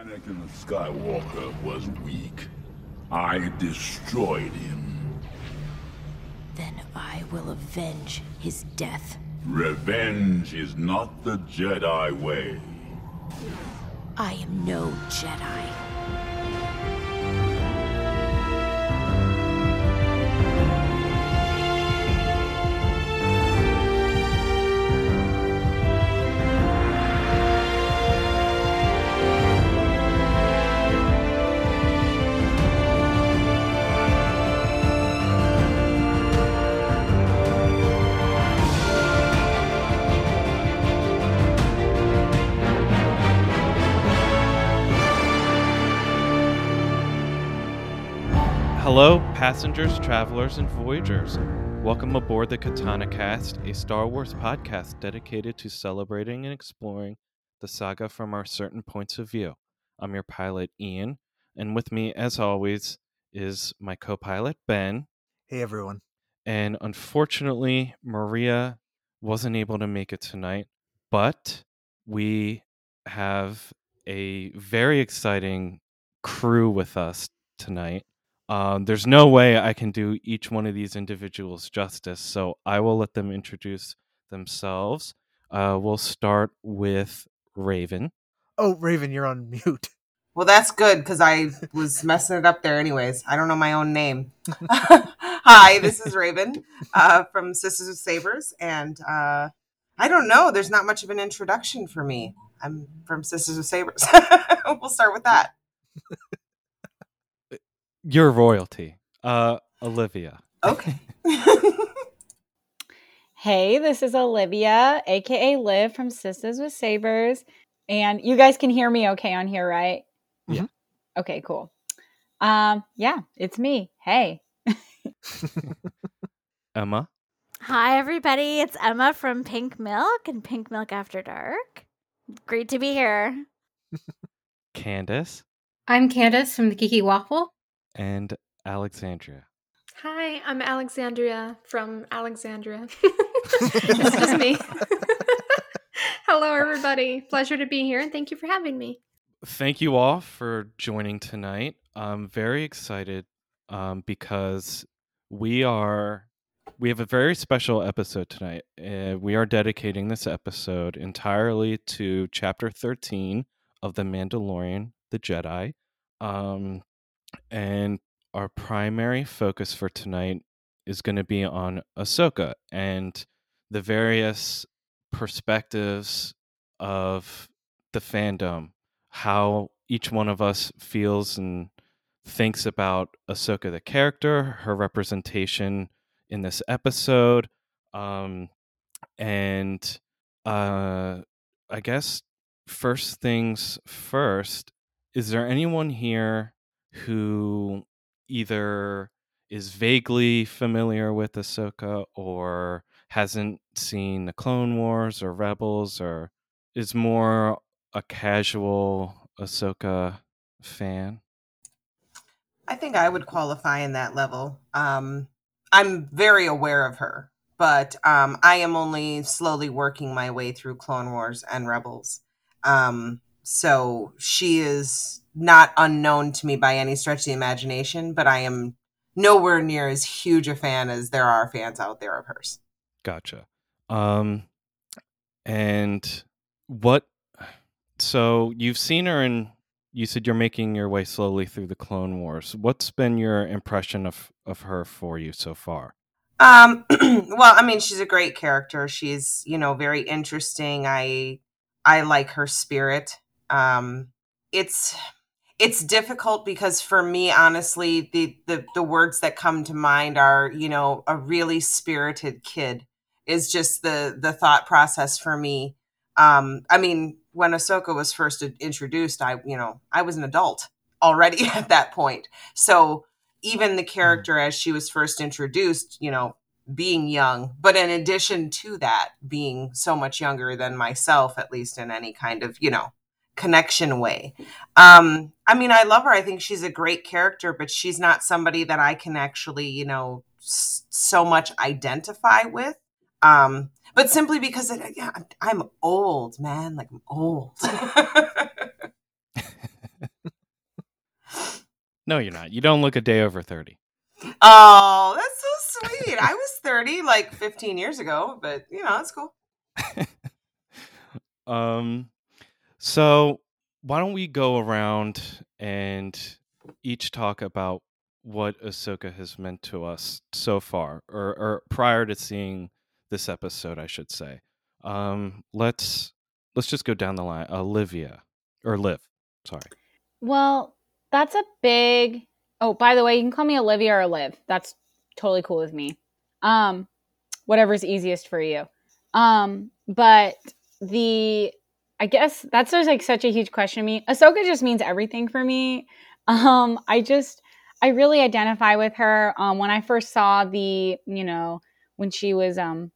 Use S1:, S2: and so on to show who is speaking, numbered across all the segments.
S1: Anakin Skywalker was weak. I destroyed him.
S2: Then I will avenge his death.
S1: Revenge is not the Jedi way.
S2: I am no Jedi.
S3: Passengers, travelers, and voyagers. Welcome aboard the Khetanna Cast, a Star Wars podcast dedicated to celebrating and exploring the saga from our certain points of view. I'm your pilot, Ian, and with me, as always, is my co pilot, Ben.
S4: Hey everyone.
S3: And unfortunately, Maria wasn't able to make it tonight, but we have a very exciting crew with us tonight. Um, there's no way I can do each one of these individuals justice, so I will let them introduce themselves. Uh, we'll start with Rayven.
S4: Oh, Rayven, you're on mute.
S5: Well, that's good because I was messing it up there anyways. I don't know my own name. Hi, this is Rayven uh, from Sisters of Sabers, and uh, I don't know. There's not much of an introduction for me. I'm from Sisters of Sabers. we'll start with that.
S3: Your royalty, uh, Olivia.
S5: Okay.
S6: Hey, this is Olivia, aka Liv from Sistas with Sabers. And you guys can hear me okay on here, right?
S3: Yeah.
S6: Okay, cool. Um, yeah, it's me. Hey.
S3: Emma.
S7: Hi, everybody. It's Emma from Pink Milk and Pink Milk After Dark. Great to be here.
S3: Candace.
S8: I'm Candace from the Geeky Waffle.
S3: And Alexandria.
S9: Hi, I'm Alexandria from Alexandria. it's just me. Hello, everybody. Pleasure to be here, and thank you for having me.
S3: Thank you all for joining tonight. I'm very excited um, because we are we have a very special episode tonight. Uh, we are dedicating this episode entirely to Chapter 13 of The Mandalorian: The Jedi. Um, and our primary focus for tonight is going to be on Ahsoka and the various perspectives of the fandom, how each one of us feels and thinks about Ahsoka the character, her representation in this episode, um, and uh, I guess first things first. Is there anyone here who either is vaguely familiar with Ahsoka or hasn't seen the Clone Wars or Rebels or is more a casual Ahsoka fan?
S5: I think I would qualify in that level. Um, I'm very aware of her, but um, I am only slowly working my way through Clone Wars and Rebels. Um, so she is not unknown to me by any stretch of the imagination, but I am nowhere near as huge a fan as there are fans out there of hers.
S3: Gotcha. Um, and what? So you've seen her in. You said you're making your way slowly through the Clone Wars. What's been your impression of of her for you so far?
S5: Um, well, I mean, she's a great character. She's you know very interesting. I I like her spirit. Um, it's it's difficult because for me honestly the, the the words that come to mind are you know a really spirited kid is just the the thought process for me. Um i mean when ahsoka was first introduced i you know i was an adult already at that point. So even the character as she was first introduced you know being young but in addition to that being so much younger than myself at least in any kind of you know connection way. Um, I mean, I love her. I think she's a great character, but she's not somebody that I can actually, you know, s- so much identify with. Um, but simply because it, yeah, I'm old, man. Like I'm old.
S3: No, you're not. You don't look a day over 30.
S5: Oh, that's so sweet. I was 30 like 15 years ago, but you know, it's cool.
S3: Um, so why don't we go around and each talk about what Ahsoka has meant to us so far, or, or prior to seeing this episode, I should say. Um, let's let's just go down the line. Olivia or Liv, sorry.
S6: Well, that's a big. Oh, by the way, you can call me Olivia or Liv. That's totally cool with me. Um, whatever's easiest for you. Um, but the I guess that's just like such a huge question to me. Ahsoka just means everything for me. Um, I just I really identify with her. Um, when I first saw the, you know, when she was um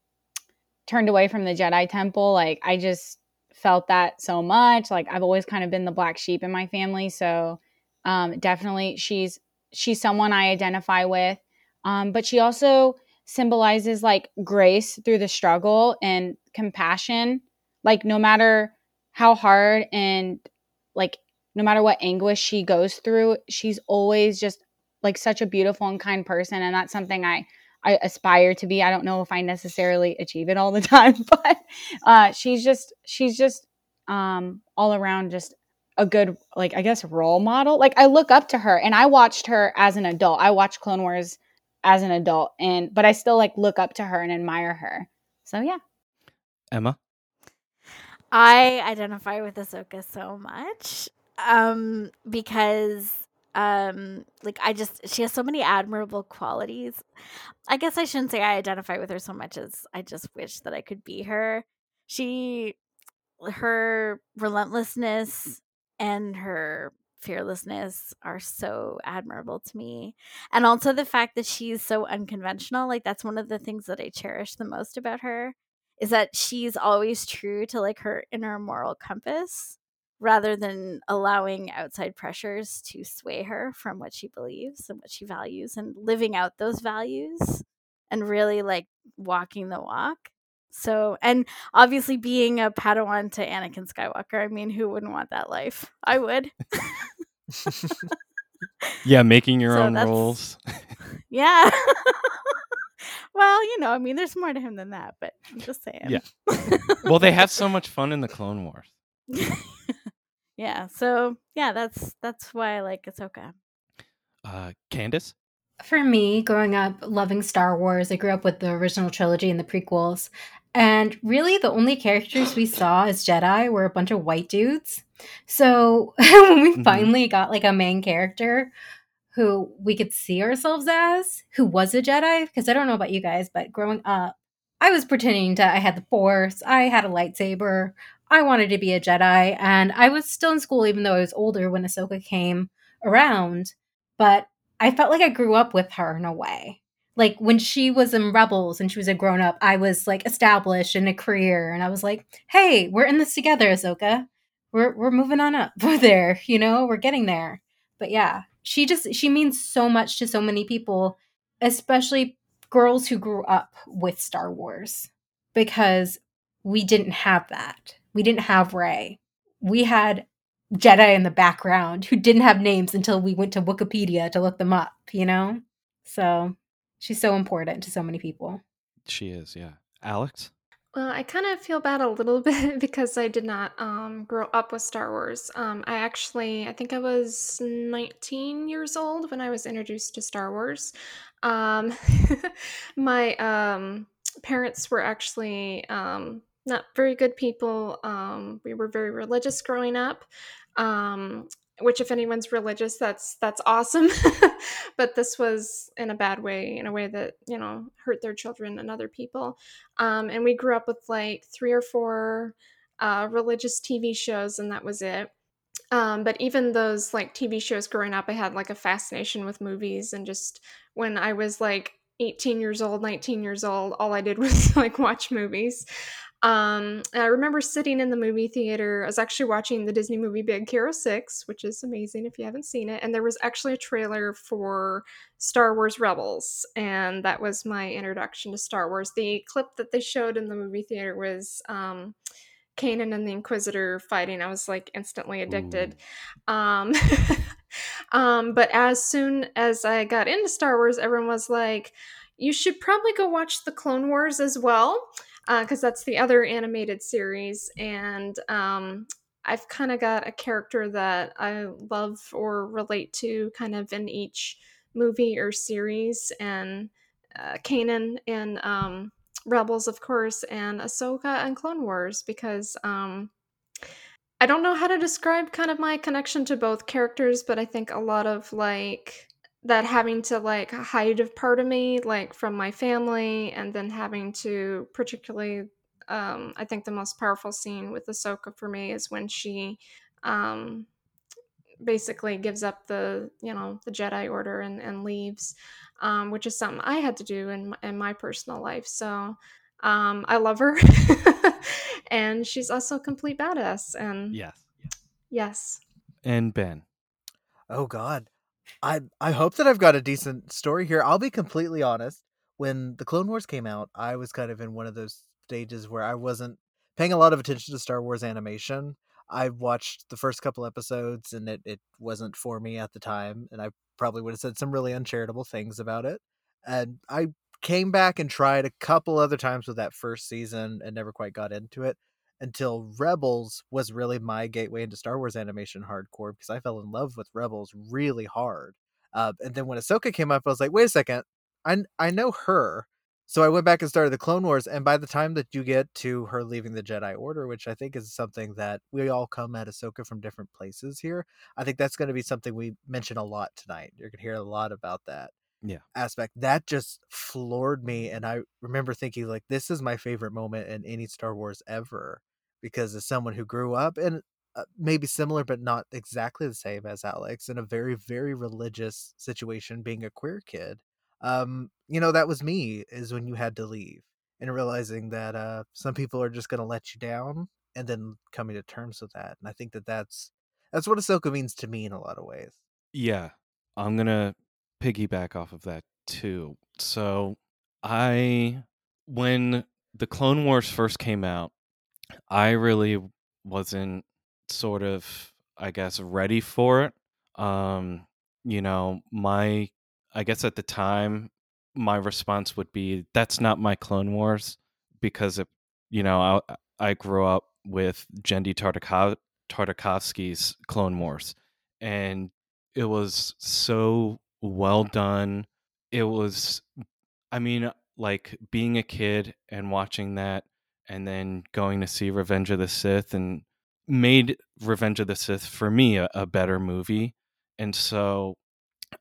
S6: turned away from the Jedi Temple, like I just felt that so much. Like I've always kind of been the black sheep in my family, so um, definitely she's she's someone I identify with. Um, but she also symbolizes like grace through the struggle and compassion. Like no matter how hard and like no matter what anguish she goes through, she's always just like such a beautiful and kind person, and that's something I I aspire to be. I don't know if I necessarily achieve it all the time, but uh, she's just she's just um, all around just a good like I guess role model. Like I look up to her, and I watched her as an adult. I watched Clone Wars as an adult, and but I still like look up to her and admire her. So yeah,
S3: Emma.
S7: I identify with Ahsoka so much um, because um like i just she has so many admirable qualities. I guess i shouldn't say i identify with her so much as i just wish that i could be her. She her relentlessness and her fearlessness are so admirable to me. And also the fact that she's so unconventional like that's one of the things that i cherish the most about her is that she's always true to like her inner moral compass rather than allowing outside pressures to sway her from what she believes and what she values and living out those values and really like walking the walk. So, and obviously being a Padawan to Anakin Skywalker, I mean, who wouldn't want that life? I would.
S3: yeah, making your
S7: So
S3: own rules.
S7: yeah. Well, you know, I mean, there's more to him than that, but I'm just saying.
S3: Yeah. well, they have so much fun in the Clone Wars.
S7: yeah. So, yeah, that's that's why I like Ahsoka.
S3: Uh, Candace.
S8: For me, growing up loving Star Wars, I grew up with the original trilogy and the prequels. And really, the only characters we saw as Jedi were a bunch of white dudes. So when we
S3: Mhm.
S8: finally got like a main character who we could see ourselves as, who was a Jedi, because I don't know about you guys, but growing up, I was pretending to, I had the Force, I had a lightsaber, I wanted to be a Jedi, and I was still in school, even though I was older when Ahsoka came around. But I felt like I grew up with her in a way. Like when she was in Rebels and she was a grown up, I was like established in a career, and I was like, "Hey, we're in this together, Ahsoka. We're we're moving on up there. You know, we're getting there." But yeah, she just she means so much to so many people, especially girls who grew up with Star Wars, because we didn't have that. We didn't have Rey. We had Jedi in the background who didn't have names until we went to Wikipedia to look them up, you know? So she's so important to so many people.
S3: She is, yeah. Alex.
S9: Well, I kind of feel bad a little bit because I did not um, grow up with Star Wars. Um, I actually, I think I was 19 years old when I was introduced to Star Wars. Um, my um, parents were actually um, not very good people. Um, we were very religious growing up. Um, which, if anyone's religious, that's that's awesome. but this was in a bad way, in a way that you know hurt their children and other people. Um, and we grew up with like three or four uh, religious TV shows, and that was it. Um, but even those like TV shows growing up, I had like a fascination with movies, and just when I was like 18 years old, 19 years old, all I did was like watch movies. Um, I remember sitting in the movie theater. I was actually watching the Disney movie Big Hero 6, which is amazing if you haven't seen it. And there was actually a trailer for Star Wars Rebels. And that was my introduction to Star Wars. The clip that they showed in the movie theater was um, Kanan and the Inquisitor fighting. I was like instantly addicted. Um, Um, but as soon as I got into Star Wars, everyone was like, "You should probably go watch the Clone Wars as well." Because uh, that's the other animated series, and um, I've kind of got a character that I love or relate to kind of in each movie or series, and uh, Kanan and um, Rebels, of course, and Ahsoka and Clone Wars, because um, I don't know how to describe kind of my connection to both characters, but I think a lot of like that having to like hide a part of me like from my family and then having to particularly um I think the most powerful scene with Ahsoka for me is when she um basically gives up the you know the Jedi order and, and leaves um which is something I had to do in my, in my personal life so um I love her and she's also a complete badass and
S3: Yes.
S9: yes
S3: And Ben.
S4: Oh God, I I hope that I've got a decent story here. I'll be completely honest. When the Clone Wars came out, I was kind of in one of those stages where I wasn't paying a lot of attention to Star Wars animation. I watched the first couple episodes and it, it wasn't for me at the time, and I probably would have said some really uncharitable things about it. And I came back and tried a couple other times with that first season and never quite got into it until Rebels was really my gateway into Star Wars animation hardcore because I fell in love with Rebels really hard. Uh, and then when Ahsoka came up, I was like, wait a second, I I know her. So I went back and started the Clone Wars, and by the time that you get to her leaving the Jedi Order, which I think is something that we all come at Ahsoka from different places here, I think that's going to be something we mention a lot tonight. You're going to hear a lot about that
S3: Yeah.
S4: aspect that just floored me and i remember thinking like this is my favorite moment in any star wars ever because as someone who grew up and uh, maybe similar but not exactly the same as alex in a very very religious situation being a queer kid um you know that was me is when you had to leave and realizing that uh some people are just going to let you down and then coming to terms with that and i think that that's that's what ahsoka means to me in a lot of ways
S3: Yeah. I'm going to piggyback off of that too. So, I, when the Clone Wars first came out, I really wasn't sort of, I guess, ready for it. Um, you know, my, I guess at the time, my response would be, that's not my Clone Wars because, it, you know, I, I grew up with Genndy Tartakov- Tartakovsky's Clone Wars. And it was so well done. It was, I mean, like being a kid and watching that and then going to see Revenge of the Sith and made Revenge of the Sith for me a, a better movie. And so,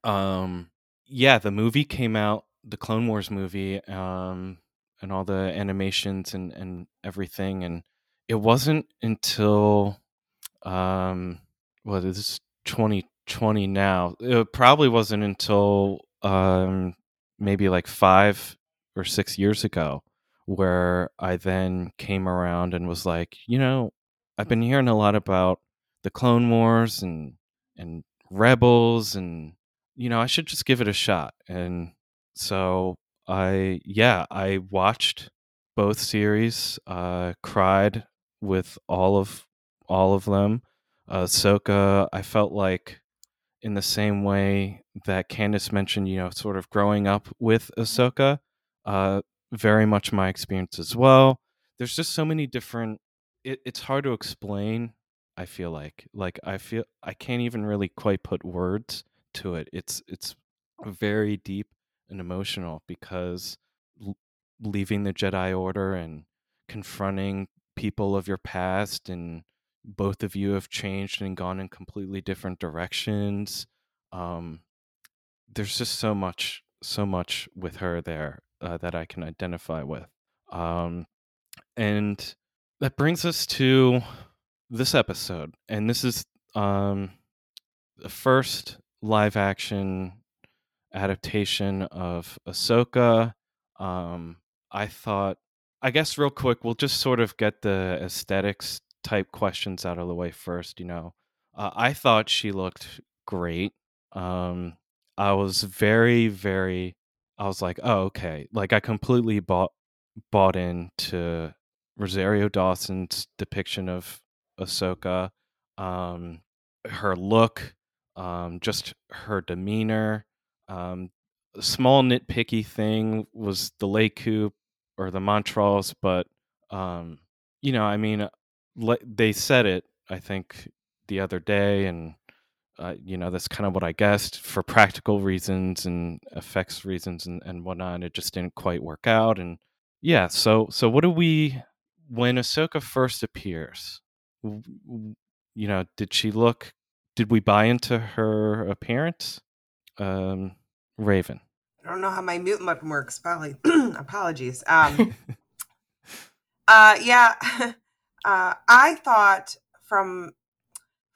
S3: um, yeah, the movie came out, the Clone Wars movie, um, and all the animations and, and everything. And it wasn't until, um, is 20 20 now. It probably wasn't until um, maybe like five or six years ago where I then came around and was like, you know, I've been hearing a lot about the Clone Wars and and Rebels and you know, I should just give it a shot. And so I yeah, I watched both series, uh cried with all of all of them. Uh Soka, I felt like in the same way that Candace mentioned, you know, sort of growing up with Ahsoka, uh, very much my experience as well. There's just so many different. It, it's hard to explain. I feel like, like I feel I can't even really quite put words to it. It's it's very deep and emotional because l- leaving the Jedi Order and confronting people of your past and both of you have changed and gone in completely different directions. Um, there's just so much, so much with her there uh, that I can identify with. Um, and that brings us to this episode. And this is um, the first live action adaptation of Ahsoka. Um, I thought, I guess, real quick, we'll just sort of get the aesthetics type questions out of the way first. You know, uh, I thought she looked great. Um, I was very, very. I was like, oh, okay. Like I completely bought bought into Rosario Dawson's depiction of Ahsoka. Um, her look, um, just her demeanor. Um, small nitpicky thing was the lekku or the Montrals, but um, you know, I mean, they said it. I think the other day, and uh, you know, that's kind of what I guessed for practical reasons and effects reasons and, and whatnot. It just didn't quite work out, and yeah. So, so what do we when Ahsoka first appears? You know, did she look? Did we buy into her appearance? Um, Rayven.
S5: I don't know how my mute button works. Probably apologies. Um, uh, yeah, uh, I thought from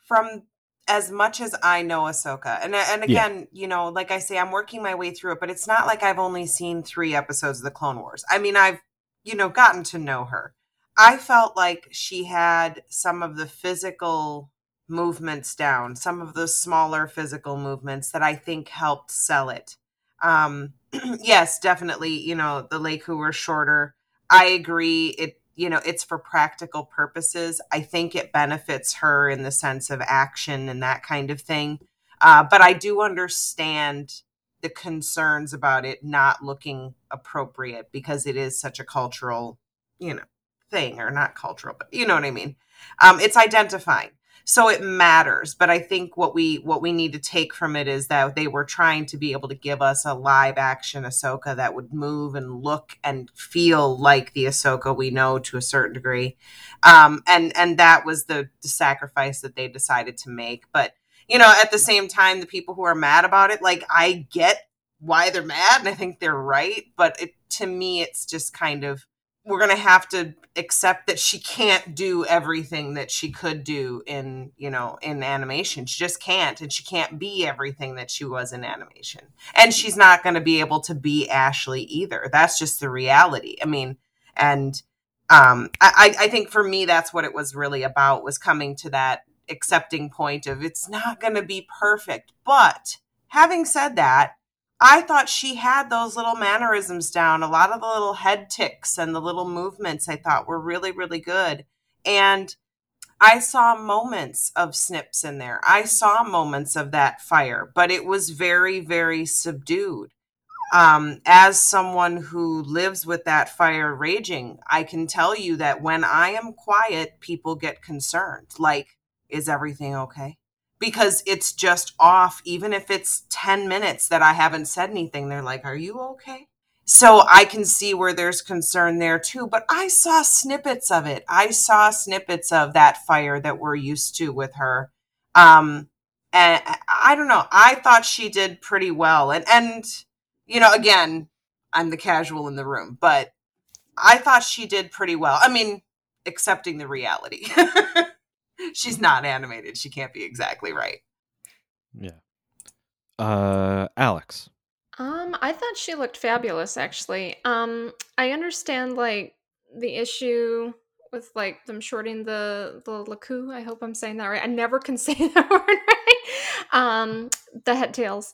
S5: from as much as I know Ahsoka, and and
S3: Yeah.
S5: again, you know, like I say, I'm working my way through it, but it's not like I've only seen three episodes of the Clone Wars. I mean, I've you know gotten to know her. I felt like she had some of the physical movements down, some of the smaller physical movements that I think helped sell it. Um, yes, definitely. You know, the lekku were shorter. I agree. It, you know, it's for practical purposes. I think it benefits her in the sense of action and that kind of thing. Uh, but I do understand the concerns about it not looking appropriate because it is such a cultural, you know, thing or not cultural, but you know what I mean. Um, it's identifying so it matters but i think what we what we need to take from it is that they were trying to be able to give us a live action ahsoka that would move and look and feel like the ahsoka we know to a certain degree. Um and and that was the, the sacrifice that they decided to make. But you know at the same time the people who are mad about it like i get why they're mad and i think they're right but it to me it's just kind of we're going to have to accept that she can't do everything that she could do in you know in animation. She just can't and she can't be everything that she was in animation. And she's not going to be able to be ashley either. That's just the reality. I mean and um i i think for me that's what it was really about was coming to that accepting point of it's not going to be perfect. But having said that I thought she had those little mannerisms down. A lot of the little head ticks and the little movements I thought were really, really good. And I saw moments of snips in there. I saw moments of that fire, but it was very, very subdued. Um, as someone who lives with that fire raging, I can tell you that when I am quiet, people get concerned. Like, is everything okay? Because it's just off even if it's 10 minutes that i haven't said anything. They're like are you okay? So i can see where there's concern there too but i saw snippets of it. I saw snippets of that fire that we're used to with her. Um and i don't know. I thought she did pretty well. And and you know again i'm the casual in the room but i thought she did pretty well. I mean accepting the reality she's not animated. She can't be exactly right.
S3: Yeah. Uh, Alex.
S9: Um, I thought she looked fabulous actually. Um, I understand like the issue with like them shorting the the lekku. I hope I'm saying that right. I never can say that word right. Um, the head tails.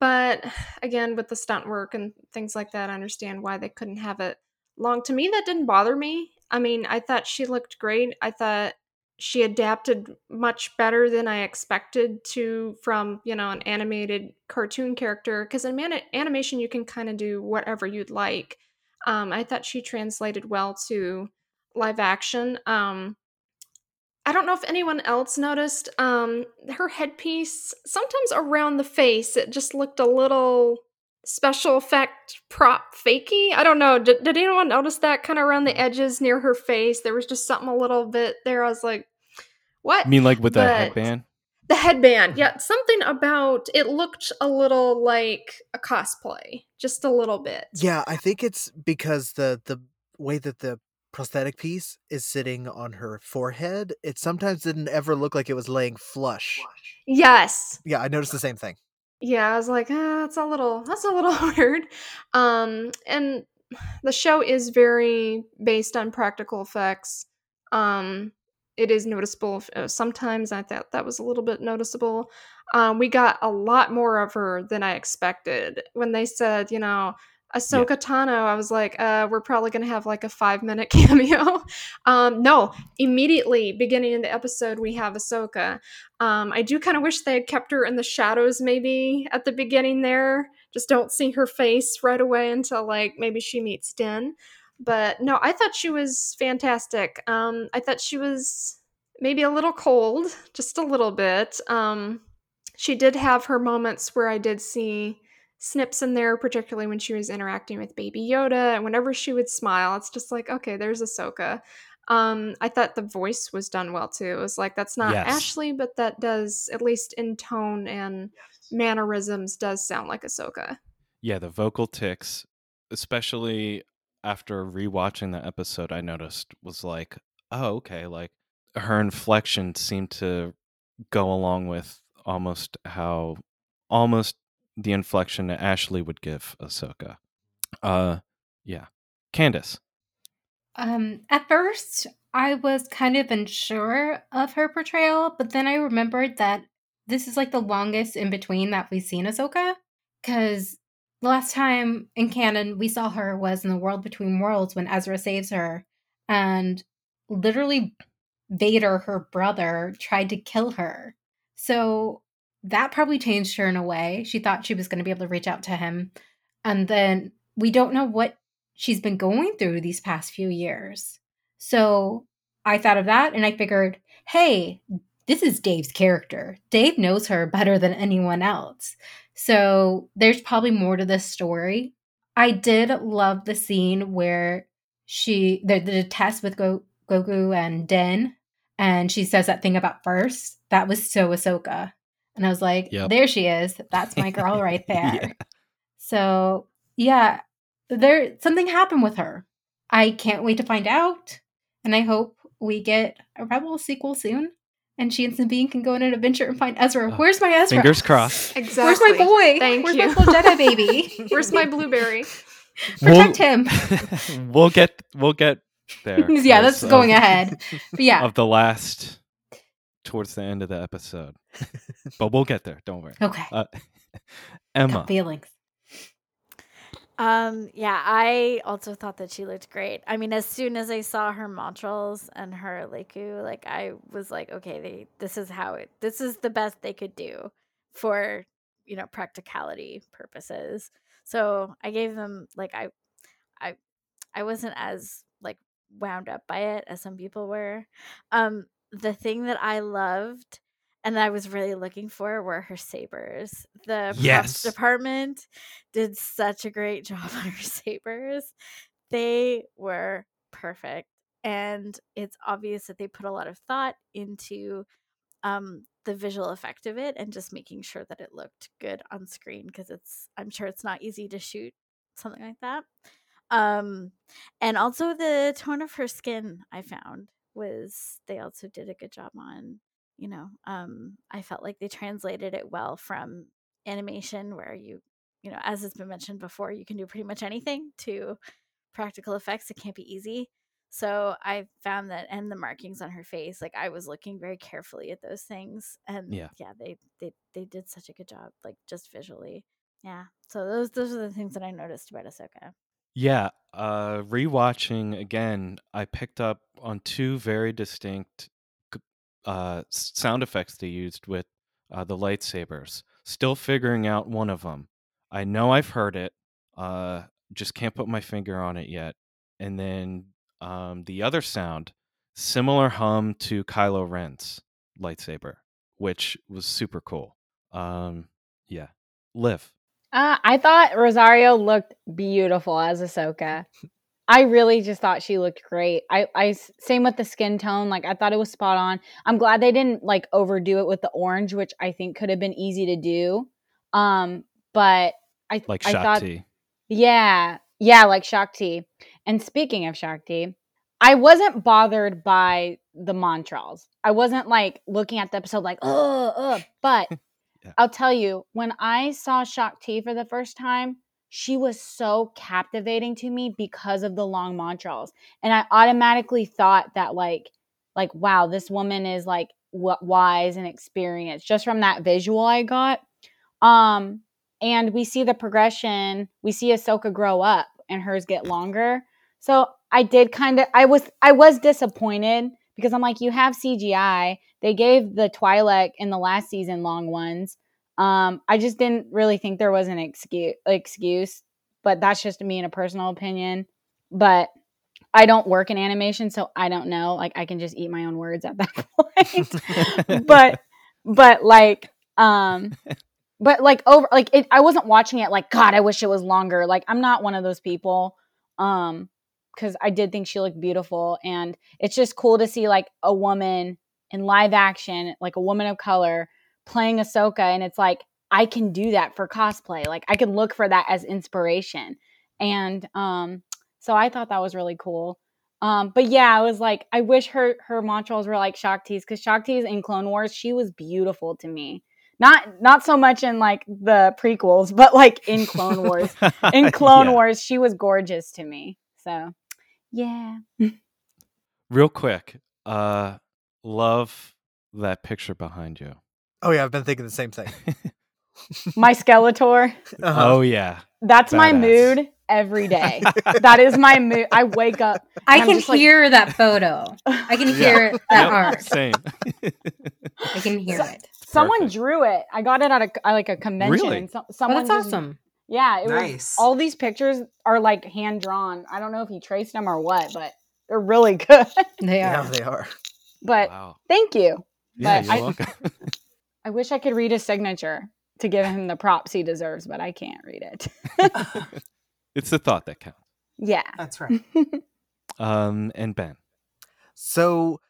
S9: But again, with the stunt work and things like that, I understand why they couldn't have it long. To me, that didn't bother me. I mean, I thought she looked great. I thought she adapted much better than I expected to from, you know, an animated cartoon character. Because in man- animation, you can kind of do whatever you'd like. Um, I thought she translated well to live action. Um, I don't know if anyone else noticed um, her headpiece, sometimes around the face, it just looked a little special effect prop fakey. I don't know. Did, did anyone notice that kind of around the edges near her face? There was just something a little bit there. I was like, what?
S3: I mean, like with that
S9: But-
S3: headband.
S9: The headband. Yeah, something about it looked a little like a cosplay, just a little bit.
S4: Yeah, I think it's because the the way that the prosthetic piece is sitting on her forehead, it sometimes didn't ever look like it was laying flush.
S9: Yes.
S4: Yeah, I noticed the same thing.
S9: Yeah, I was like, ah, that's a little that's a little weird. Um and the show is very based on practical effects. Um it is noticeable uh, sometimes I thought that was a little bit noticeable. Um we got a lot more of her than I expected. When they said, you know, Ahsoka Tano, I was like, uh, we're probably gonna have like a five minute cameo. um, no, immediately beginning in the episode, we have Ahsoka. Um, I do kind of wish they had kept her in the shadows, maybe at the beginning there. Just don't see her face right away until like maybe she meets Din. But no, I thought she was fantastic. Um, I thought she was maybe a little cold, just a little bit. Um, she did have her moments where I did see snips in there, particularly when she was interacting with Baby Yoda. And whenever she would smile, it's just like, okay, there's Ahsoka. Um, I thought the voice was done well too. It was like that's not
S3: Yes.
S9: Ashley, but that does at least in tone and mannerisms does sound like Ahsoka.
S3: Yeah, the vocal ticks, especially after rewatching the episode, I noticed was like, oh, okay, like her inflection seemed to go along with almost how almost the inflection that Ashley would give Ahsoka. Uh yeah. Candace.
S8: Um, at first, I was kind of unsure of her portrayal, but then I remembered that this is like the longest in between that we've seen Ahsoka. Because the last time in canon we saw her was in the World Between Worlds when Ezra saves her, and literally Vader, her brother, tried to kill her. So that probably changed her in a way. She thought she was going to be able to reach out to him. And then we don't know what she's been going through these past few years. So I thought of that and I figured, hey, this is Dave's character. Dave knows her better than anyone else. So there's probably more to this story. I did love the scene where she the, the test with Go, Grogu and Din, and she says that thing about first. That was so Ahsoka. And I was like,
S3: Yep.
S8: there she is. That's my girl right there.
S3: Yeah.
S8: So yeah, there something happened with her. I can't wait to find out, and I hope we get a Rebel sequel soon. And she and Sabine can go on an adventure and find Ezra.
S3: Oh,
S8: Where's my Ezra?
S3: Fingers crossed.
S9: Exactly.
S8: Where's my boy?
S9: Thank
S8: Where's
S9: you.
S8: my little Jedi baby?
S9: Where's my blueberry?
S8: Protect him.
S3: we'll get we'll get there.
S8: yeah, that's
S3: as,
S8: going ahead. But yeah,
S3: Of the last towards the end of the episode. but we'll get there, don't worry.
S8: okay.
S3: Uh, Emma.
S8: Got feelings.
S7: Um, yeah, I also thought that she looked great. I mean, as soon as I saw her Montrals and her lekku, like I was like, okay, they this is how it this is the best they could do for, you know, practicality purposes. So I gave them like I I I wasn't as like wound up by it as some people were. Um the thing that I loved and that I was really looking for were her sabers. The props
S3: Yes.
S7: department did such a great job on her sabers. They were perfect. And it's obvious that they put a lot of thought into um the visual effect of it and just making sure that it looked good on screen because it's I'm sure it's not easy to shoot something like that. Um and also the tone of her skin I found was they also did a good job on, you know, um I felt like they translated it well from animation where you you know, as has been mentioned before, you can do pretty much anything to practical effects. It can't be easy. So I found that and the markings on her face, like I was looking very carefully at those things. And
S3: Yeah.
S7: yeah, they they they did such a good job, like just visually. Yeah. So those those are the things that I noticed about Ahsoka.
S3: Yeah, uh rewatching again, I picked up on two very distinct uh sound effects they used with uh the lightsabers. Still figuring out one of them. I know I've heard it. Uh just can't put my finger on it yet. And then um the other sound, similar hum to Kylo Ren's lightsaber, which was super cool. Um yeah. Liv.
S6: Uh, I thought Rosario looked beautiful as Ahsoka. I really just thought she looked great. I, I same with the skin tone. Like I thought it was spot on. I'm glad they didn't like overdo it with the orange, which I think could have been easy to do. Um, but I
S3: Like
S6: I thought yeah, yeah, like Shaak Ti. And speaking of Shaak Ti, I wasn't bothered by the Montrals. I wasn't like looking at the episode like, oh, uh, but
S3: Yeah.
S6: I'll tell you, when I saw Shaak Ti for the first time, she was so captivating to me because of the long Montrals. And I automatically thought that like, like, wow, this woman is like w- wise and experienced just from that visual I got. Um, and we see the progression. We see Ahsoka grow up and hers get longer. So I did kind of I was I was disappointed because I'm like, you have CGI. They gave the Twi'lek in the last season long ones. Um, I just didn't really think there was an excuse excuse, but that's just me in a personal opinion. But I don't work in animation, so I don't know. Like I can just eat my own words at that point. but but like um but like over like it I wasn't watching it like god, I wish it was longer. Like I'm not one of those people. Um cuz I did think she looked beautiful and it's just cool to see like a woman in live action, like a woman of color playing Ahsoka and it's like I can do that for cosplay. Like I can look for that as inspiration. And um so I thought that was really cool. Um, but yeah, I was like, I wish her her Montrals were like Shaak Ti's because Shaak Ti's in Clone Wars, she was beautiful to me. Not not so much in like the prequels, but like in Clone Wars. In Clone
S3: Yeah.
S6: Wars, she was gorgeous to me. So yeah.
S3: Real quick, uh, love that picture behind you.
S4: Oh yeah, I've been thinking the same thing.
S6: My Skeletor.
S4: Uh-huh.
S3: Oh yeah,
S6: That's my mood every day. that is my mood. I wake up.
S8: I
S6: I'm
S8: can
S6: just like-
S8: hear that photo. I can
S3: Yeah.
S8: hear that
S3: Yep,
S8: art.
S3: Same.
S8: I can hear it.
S6: Someone
S3: Perfect.
S6: drew it. I got it at a like a convention.
S3: Really?
S6: And so,
S8: Oh, that's
S6: just-
S8: awesome.
S6: Yeah, it
S5: Nice.
S6: was all these pictures are like hand drawn. I don't know if he traced them or what, but they're really good.
S8: They are.
S4: Yeah, they are.
S6: But
S3: wow.
S6: thank you.
S3: Yeah,
S6: But
S3: you're
S6: I-
S3: welcome.
S6: I wish I could read his signature to give him the props he deserves, but I can't read it.
S3: it's the thought that counts.
S6: yeah.
S5: That's right.
S3: Um, and Ben.
S4: So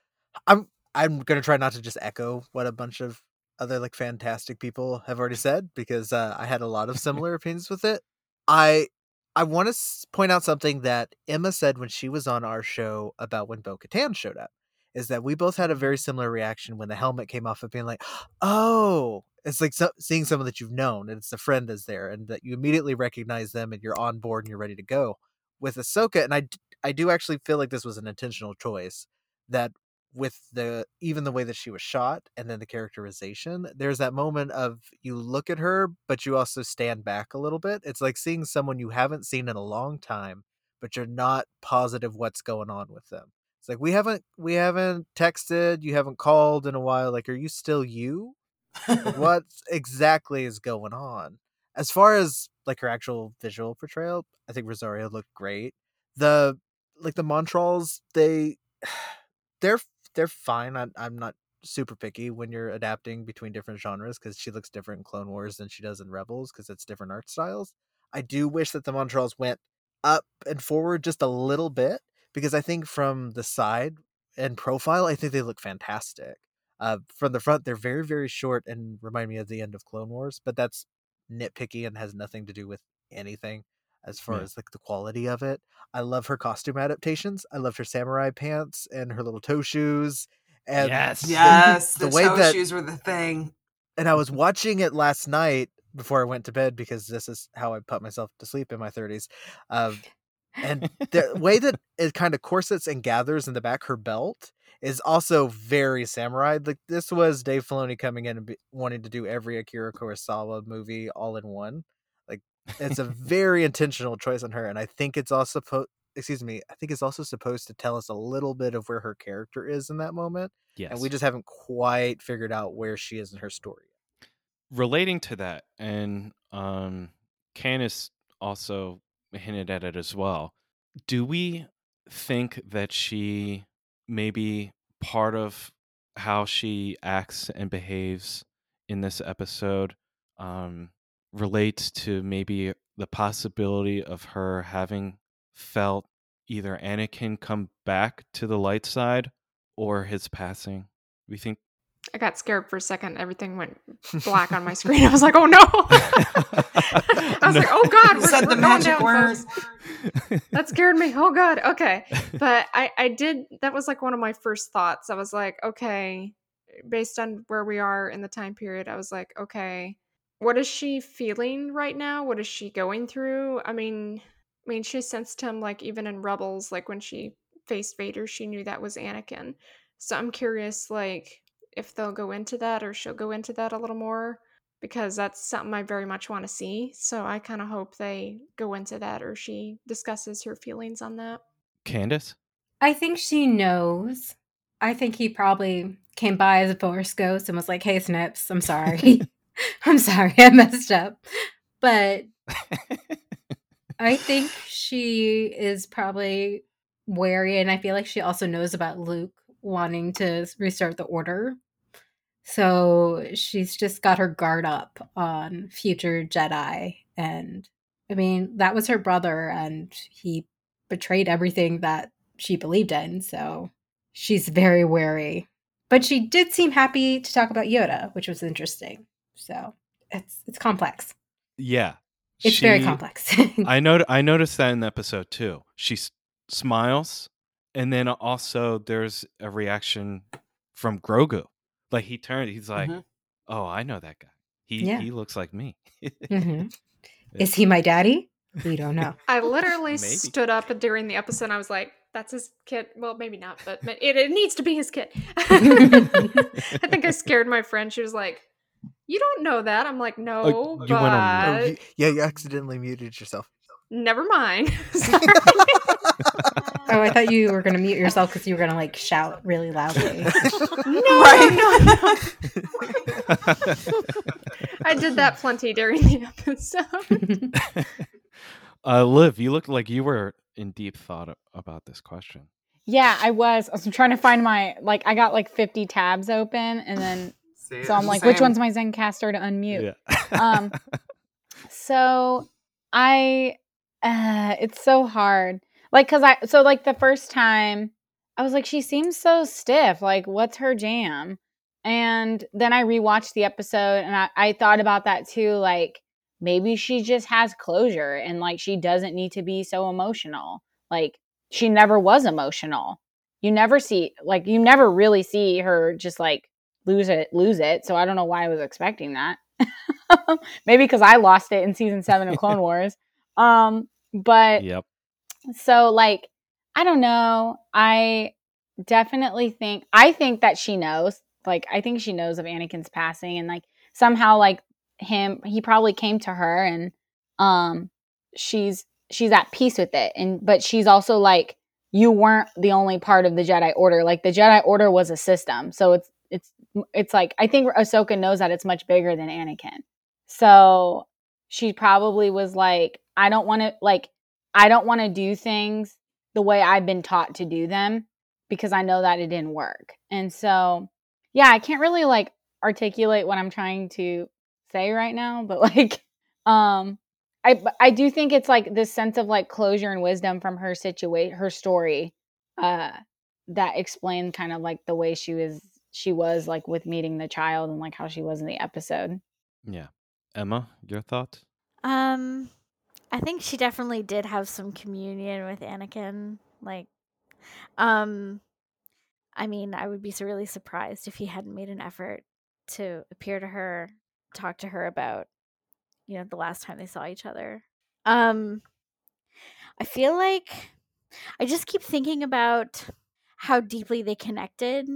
S4: I'm I'm gonna try not to just echo what a bunch of other like fantastic people have already said because uh, I had a lot of similar opinions with it. I I want to s- point out something that Emma said when she was on our show about when Bo Katan showed up. Is that we both had a very similar reaction when the helmet came off of being like, oh, it's like so- seeing someone that you've known and it's a friend is there and that you immediately recognize them and you're on board and you're ready to go. With Ahsoka, and I, I do actually feel like this was an intentional choice that with the even the way that she was shot and then the characterization there's that moment of you look at her but you also stand back a little bit it's like seeing someone you haven't seen in a long time but you're not positive what's going on with them it's like we haven't we haven't texted you haven't called in a while like are you still you? Like, what exactly is going on? As far as like her actual visual portrayal i think rosario looked great. The like the montrals they they're they're fine I, i'm not super picky when you're adapting between different genres because she looks different in clone wars than she does in rebels because it's different art styles. I do wish that the montrals went up and forward just a little bit because i think from the side and profile i think they look fantastic uh, from the front, they're very, very short and remind me of the end of Clone Wars, but that's nitpicky and has nothing to do with anything as far
S3: Yeah.
S4: as like the quality of it. I love her costume adaptations. I loved her samurai pants and her little toe shoes. And
S3: Yes.
S4: the-
S5: yes, the,
S4: the way
S5: toe
S4: that
S5: shoes were the thing.
S4: and I was watching it last night before I went to bed because this is how I put myself to sleep in my 30s. Um, and the way that it kind of corsets and gathers in the back her belt is also very samurai. Like this was Dave Filoni coming in and be, wanting to do every Akira Kurosawa movie all in one. Like it's a very intentional choice on her, and I think it's also supposed. Excuse me. I think it's also supposed to tell us a little bit of where her character is in that moment,
S3: yes.
S4: and we just haven't quite figured out where she is in her story.
S3: relating to that, and um, Candace also hinted at it as well. Do we think that she maybe part of how she acts and behaves in this episode um, relates to maybe the possibility of her having felt either Anakin come back to the light side or his passing? We think
S9: I got scared for a second. Everything went black on my screen. I was like, "Oh no!" I was
S3: No.
S9: like, "Oh God, we're,
S5: said
S9: we're
S5: the
S9: going
S5: magic
S9: down
S5: words.
S9: That scared me. Oh God. Okay, but I I did. That was like one of my first thoughts. I was like, okay, based on where we are in the time period, I was like, okay, what is she feeling right now? What is she going through? I mean, I mean, she sensed him like even in Rebels, like when she faced Vader, she knew that was Anakin. So I'm curious, like if they'll go into that or she'll go into that a little more. because that's something I very much want to see. So I kind of hope they go into that or she discusses her feelings on that.
S3: Candace?
S8: I think she knows. I think he probably came by as a force ghost and was like, "Hey, Snips, I'm sorry. I'm sorry, I messed up." But I think she is probably wary, and I feel like she also knows about Luke wanting to restart the order. So she's just got her guard up on future Jedi. And I mean, that was her brother, and he betrayed everything that she believed in. So she's very wary. But she did seem happy to talk about Yoda, which was interesting. So it's it's complex.
S3: Yeah.
S8: It's very complex.
S3: I know I noticed that in the episode too. She s- smiles and then also there's a reaction from Grogu. Like he turned he's like,
S5: Mhm.
S3: "Oh, I know that guy. He
S8: Yeah.
S3: he looks like me."
S8: Mhm. Is he my daddy? We don't know.
S9: I literally
S3: Maybe.
S9: stood up during the episode I was like, that's his kid. Well, maybe not, but but it, it needs to be his kid. I think I scared my friend. She was like, You don't know that. I'm like, No,
S3: you went
S9: but
S3: on
S4: Oh, you- yeah, you accidentally muted yourself.
S9: never mind. Sorry.
S8: Oh, I thought you were going to mute yourself because you were going to like shout really loudly.
S9: no,
S5: Right.
S9: no, no. I did that plenty during the episode.
S3: uh Liv, you looked like you were in deep thought about this question.
S6: Yeah, I was. I was trying to find my like. I got like 50 tabs open, and then
S5: See,
S6: so I'm like, which one's my Zencastr to unmute?
S3: Yeah.
S6: um so i uh it's so hard like because i so like the first time i was like she seems so stiff. Like what's her jam? And then i rewatched the episode and i, I thought about that too like maybe she just has closure and like she doesn't need to be so emotional. Like she never was emotional. You never see like you never really see her just like lose it lose it so i don't know why i was expecting that. Maybe because i lost it in season seven of clone wars. Um but
S3: yep.
S6: So like i don't know. I definitely think i think that she knows like i think she knows of anakin's passing and like somehow like him he probably came to her and um she's she's at peace with it and but she's also like you weren't the only part of the jedi order. Like the jedi order was a system. So it's it's it's like i think ahsoka knows that it's much bigger than anakin. So she probably was like i don't want to like i don't want to do things the way i've been taught to do them because i know that it didn't work and so yeah i can't really like articulate what i'm trying to say right now but like um i i do think it's like this sense of like closure and wisdom from her situation her story uh that explained kind of like the way she was she was like with meeting the child and like how she was in the episode
S3: Yeah. Emma, your thoughts?
S7: Um, I think she definitely did have some communion with Anakin. Like, um, I mean, I would be really surprised if he hadn't made an effort to appear to her, talk to her about, you know, the last time they saw each other. Um, I feel like I just keep thinking about how deeply they connected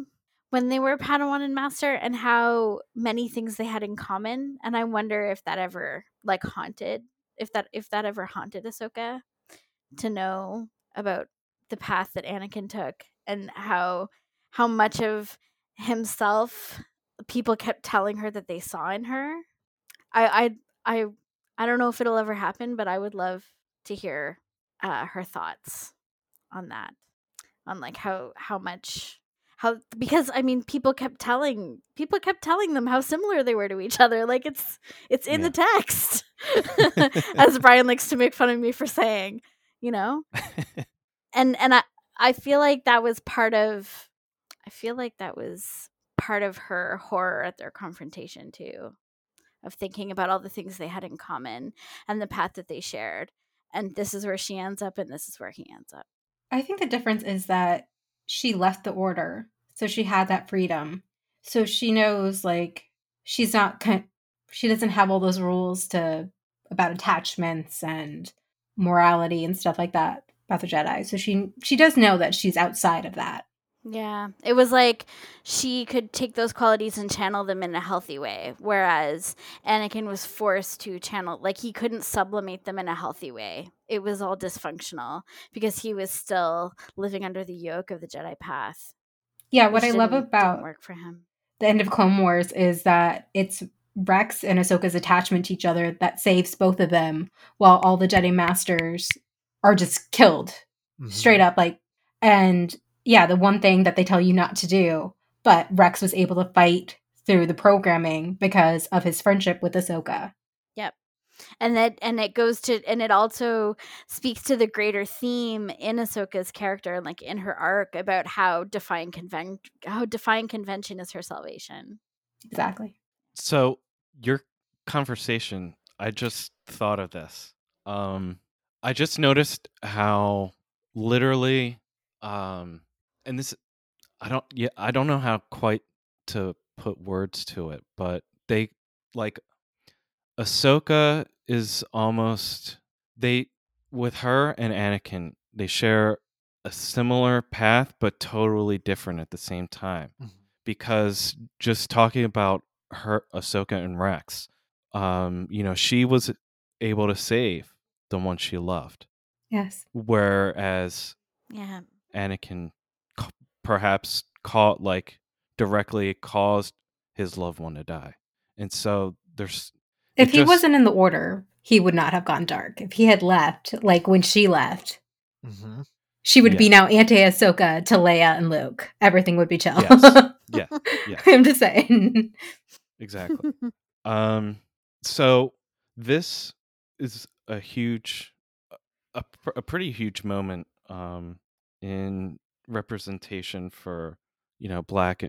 S7: when they were Padawan and Master and how many things they had in common. And I wonder if that ever like haunted if that if that ever haunted Ahsoka to know about the path that Anakin took and how how much of himself people kept telling her that they saw in her. I I I I don't know if it'll ever happen, but I would love to hear uh, her thoughts on that, on like how how much how because I mean people kept telling people kept telling them how similar they were to each other. Like it's it's in the text, as Brian likes to make fun of me for saying, you know. and and I I feel like that was part of I feel like that was part of her horror at their confrontation too of thinking about all the things they had in common and the path that they shared and this is where she ends up and this is where he ends up
S8: I think the difference is that she left the order, so she had that freedom. So she knows like she's not kind she doesn't have all those rules to about attachments and morality and stuff like that about the Jedi. So she she does know that she's outside of that.
S7: Yeah. It was like she could take those qualities and channel them in a healthy way, whereas Anakin was forced to channel, like, he couldn't sublimate them in a healthy way. It was all dysfunctional because he was still living under the yoke of the Jedi path.
S8: Yeah, what I love about
S7: work for him.
S8: the end of Clone Wars is that it's Rex and Ahsoka's attachment to each other that saves both of them, while all the Jedi Masters are just killed
S4: Mhm.
S8: straight up. Like, and yeah, the one thing that they tell you not to do, but Rex was able to fight through the programming because of his friendship with Ahsoka. Yep.
S7: And that and it goes to and it also speaks to the greater theme in Ahsoka's character and like in her arc about how defying conven how defying convention is her salvation.
S8: Exactly.
S3: So your conversation, I just thought of this. Um, I just noticed how literally, um, and this, I don't, yeah, I don't know how quite to put words to it, but they like Ahsoka is almost they with her and Anakin, they share a similar path but totally different at the same time.
S4: Mhm.
S3: Because just talking about her Ahsoka and Rex, um, you know, she was able to save the one she loved,
S8: Yes.
S3: whereas
S7: Yeah.
S3: Anakin c- perhaps caught like directly caused his loved one to die, and so there's
S8: If he
S3: just-
S8: wasn't in the order, he would not have gone dark. If he had left, like when she left,
S4: Mhm.
S8: she would be now anti Ahsoka to Leia and Luke. Everything would be chill.
S3: Yes. yeah yeah
S8: I'm just saying.
S3: Exactly. Um, so this is a huge, a, a pretty huge moment um, in representation for you know Black,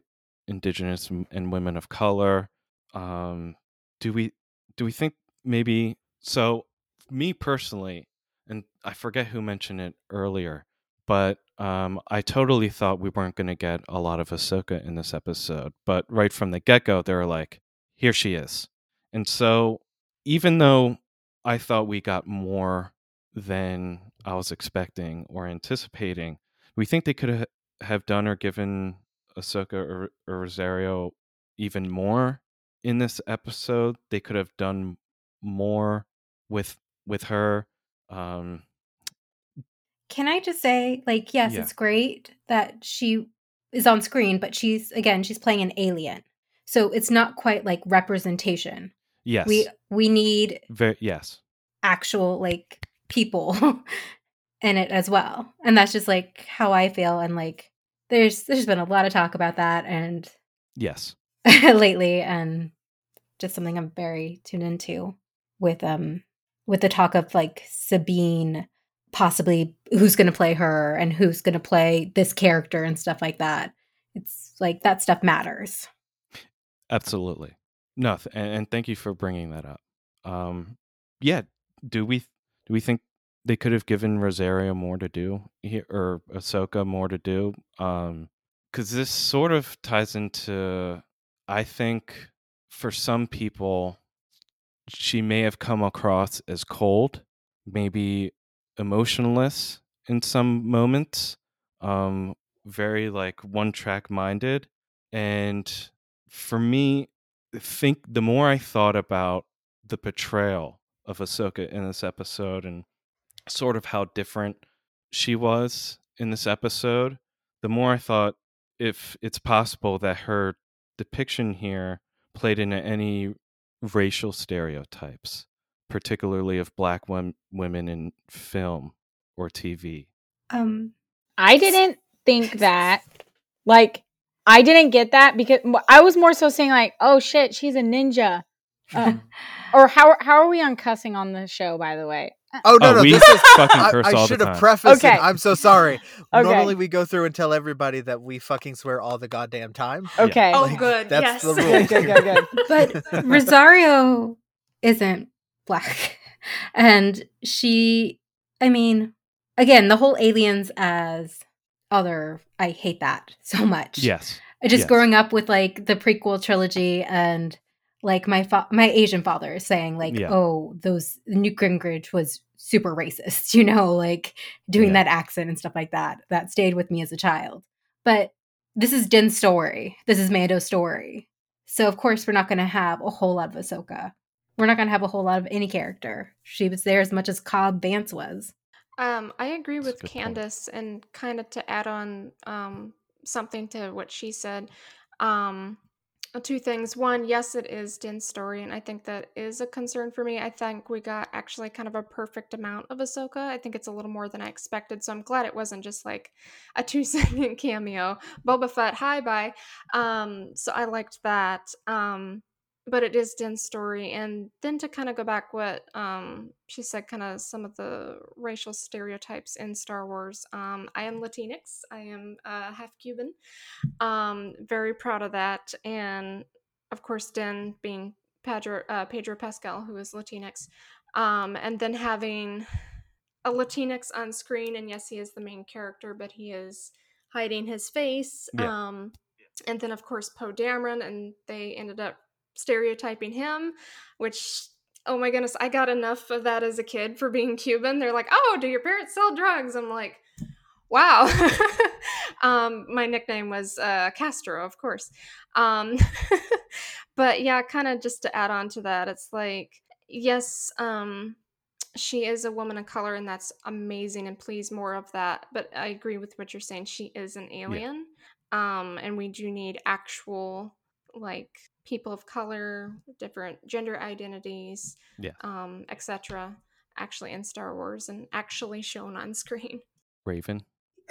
S3: Indigenous, and women of color. Um, do we do we think maybe so? Me personally, and I forget who mentioned it earlier, but um, I totally thought we weren't going to get a lot of Ahsoka in this episode. But right from the get go, they were like, "Here she is," and so even though I thought we got more than I was expecting or anticipating, we think they could ha- have done or given Ahsoka or, or Rosario even more in this episode. They could have done more with with her. Um,
S8: Can I just say, like, yes,
S3: Yeah.
S8: it's great that she is on screen, but she's again, she's playing an alien. So it's not quite like representation.
S3: yes,
S8: We we need
S3: very yes,
S8: actual like people in it as well. And that's just like how I feel and like there's there's been a lot of talk about that and
S3: yes,
S8: lately and just something I'm very tuned into with um with the talk of like Sabine possibly who's going to play her and who's going to play this character and stuff like that. It's like that stuff matters.
S3: Absolutely. No, th- and, thank you for bringing that up. Um, yeah, do we do we think they could have given Rosario more to do here or Ahsoka more to do? Um, because this sort of ties into, I think, for some people, she may have come across as cold, maybe emotionless in some moments, um, very like one track minded. And for me, think the more I thought about the portrayal of Ahsoka in this episode and sort of how different she was in this episode, the more I thought if it's possible that her depiction here played into any racial stereotypes, particularly of black wom- women in film or TV.
S8: Um
S6: I didn't think that. Like, I didn't get that because I was more so saying like, "Oh shit, she's a ninja." Uh, or how how are we on cussing on the show? By the way,
S4: Oh no,
S3: Oh,
S4: no,
S3: we
S4: this is.
S3: fucking
S4: I,
S3: curse
S4: I
S3: all the
S4: should have prefaced
S6: Okay.
S4: it. I'm so sorry.
S6: Okay.
S4: Normally we go through and tell everybody that we fucking swear all the goddamn time.
S6: okay,
S9: Oh,
S4: Like,
S9: good.
S4: That's
S9: yes.
S4: the rule.
S6: good, good, good, good.
S8: but Rosario isn't black. And she, I mean, again, the whole aliens as other, I hate that so much.
S3: Yes.
S8: Just
S3: yes.
S8: growing up with like the prequel trilogy and like my fa- my Asian father saying like,
S3: Yeah.
S8: oh, those Nute Gunray was super racist, you know, like doing
S3: Yeah.
S8: that accent and stuff like that. That stayed with me as a child. But this is Din's story. This is Mando's story. So of course we're not going to have a whole lot of Ahsoka. We're not going to have a whole lot of any character. She was there as much as Cobb Vanth was.
S9: Um, I agree
S3: That's
S9: with
S3: good point.
S9: Candace, and kind of to add on um, something to what she said. Um, two things. One, yes, it is Din's story, and I think that is a concern for me. I think we got actually kind of a perfect amount of Ahsoka. I think it's a little more than I expected, so I'm glad it wasn't just like a two second cameo. Boba Fett, hi, bye. Um, so I liked that. Um, but it is Din's story, and then to kind of go back what um she said, kind of some of the racial stereotypes in Star Wars. Um, I am Latinx. I am uh, half Cuban. Um, very proud of that, and of course, Den being Pedro, uh, Pedro Pascal, who is Latinx, um, and then having a Latinx on screen, and yes, he is the main character, but he is hiding his face.
S3: Yeah.
S9: Um, and then, of course, Poe Dameron, and they ended up stereotyping him, which oh my goodness, I got enough of that as a kid for being Cuban. They're like, oh, do your parents sell drugs? I'm like, wow. um, my nickname was uh, Castro, of course. Um, but yeah, kind of just to add on to that, it's like, yes, um, she is a woman of color, and that's amazing, and please more of that. But I agree with what you're saying. She is an
S3: Yeah.
S9: alien, um, and we do need actual like people of color, different gender identities,
S3: Yeah.
S9: um, etc. Actually in Star Wars and actually shown on screen.
S3: Rayven.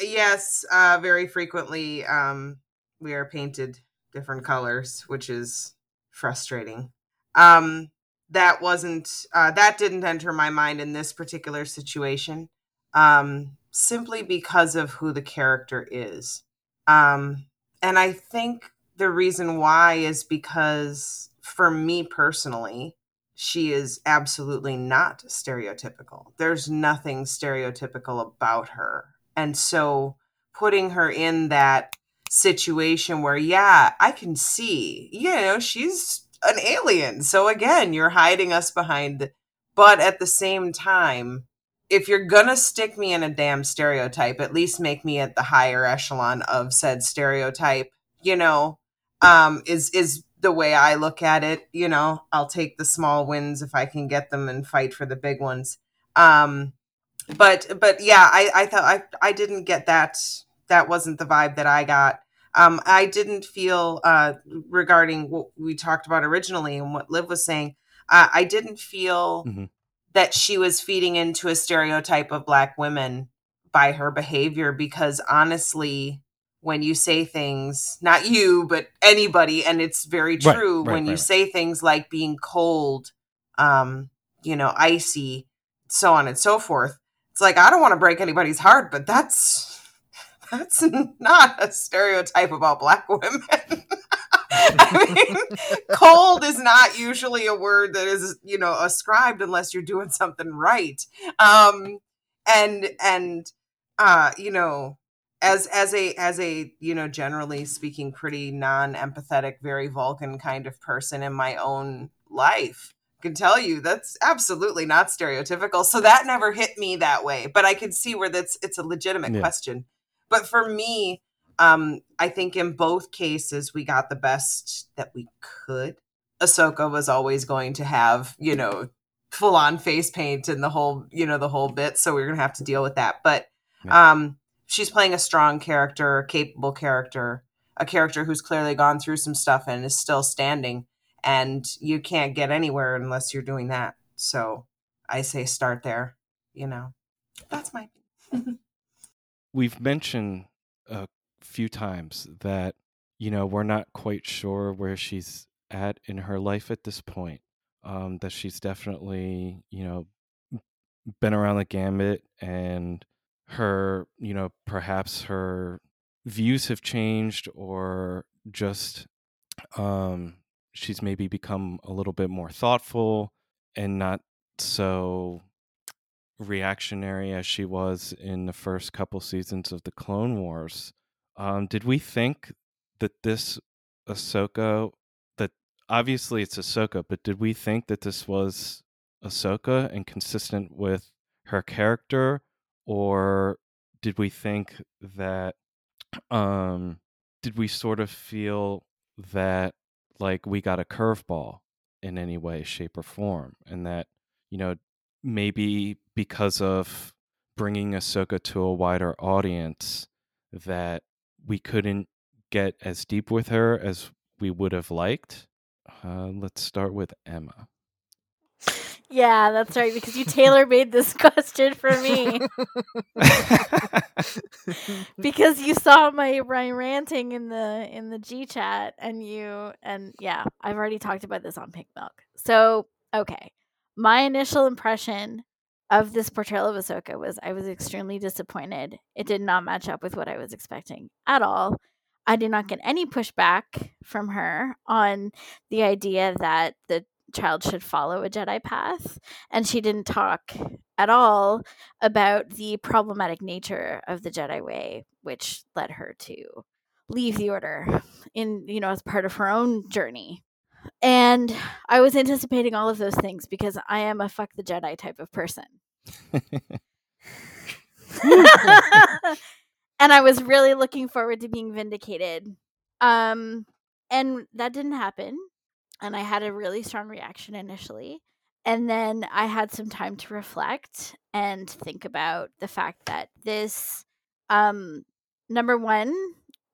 S5: Yes, uh, very frequently um, we are painted different colors, which is frustrating. Um, that wasn't uh, that didn't enter my mind in this particular situation, um, simply because of who the character is, um, and I think the reason why is because for me personally, she is absolutely not stereotypical. There's nothing stereotypical about her. And so putting her in that situation where, yeah, I can see, you know, she's an alien. So again, you're hiding us behind, but at the same time, if you're gonna stick me in a damn stereotype, at least make me at the higher echelon of said stereotype, you know, um, is is the way I look at it. You know, I'll take the small wins if I can get them and fight for the big ones. Um, but but yeah, I I thought I I didn't get that. That wasn't the vibe that I got. Um, I didn't feel uh, regarding what we talked about originally and what Liv was saying. Uh, I didn't feel
S3: Mhm.
S5: that she was feeding into a stereotype of black women by her behavior because honestly when you say things not you but anybody and it's very true
S3: right,
S5: when you
S3: right.
S5: say things like being cold um you know icy so on and so forth it's like i don't want to break anybody's heart but that's that's not a stereotype about black women I mean, cold is not usually a word that is, you know, ascribed unless you're doing something right. Um, and and uh, you know, as as a as a you know, generally speaking, pretty non-empathetic, very Vulcan kind of person in my own life, I can tell you that's absolutely not stereotypical. So that never hit me that way, but I can see where that's it's a legitimate
S3: Yeah.
S5: question. But for me, um, I think in both cases we got the best that we could. Ahsoka was always going to have, you know, full on face paint and the whole, you know, the whole bit. So we are gonna have to deal with that. But um she's playing a strong character, a capable character, a character who's clearly gone through some stuff and is still standing. And you can't get anywhere unless you're doing that. So I say start there, you know. That's my
S3: We've mentioned a few times that you know we're not quite sure where she's at in her life at this point. Um, that she's definitely you know been around the gambit and her you know perhaps her views have changed or just um she's maybe become a little bit more thoughtful and not so reactionary as she was in the first couple seasons of the Clone Wars. Um, did we think that this Ahsoka, that obviously it's Ahsoka, but did we think that this was Ahsoka and consistent with her character, or did we think that um did we sort of feel that like we got a curveball in any way, shape, or form, and that you know maybe because of bringing Ahsoka to a wider audience, that we couldn't get as deep with her as we would have liked. Uh, let's start with Emma.
S7: Yeah, that's right. Because you tailor made this question for me. because you saw my, my ranting in the in the G chat, and you and yeah, I've already talked about this on Pink Milk. So okay, my initial impression of this portrayal of Ahsoka was I was extremely disappointed. It did not match up with what I was expecting at all. I did not get any pushback from her on the idea that the child should follow a Jedi path. And she didn't talk at all about the problematic nature of the Jedi way, which led her to leave the order in, you know, as part of her own journey. And I was anticipating all of those things because I am a fuck the Jedi type of person. and I was really looking forward to being vindicated. Um, and that didn't happen. And I had a really strong reaction initially. And then I had some time to reflect and think about the fact that this, um, number one,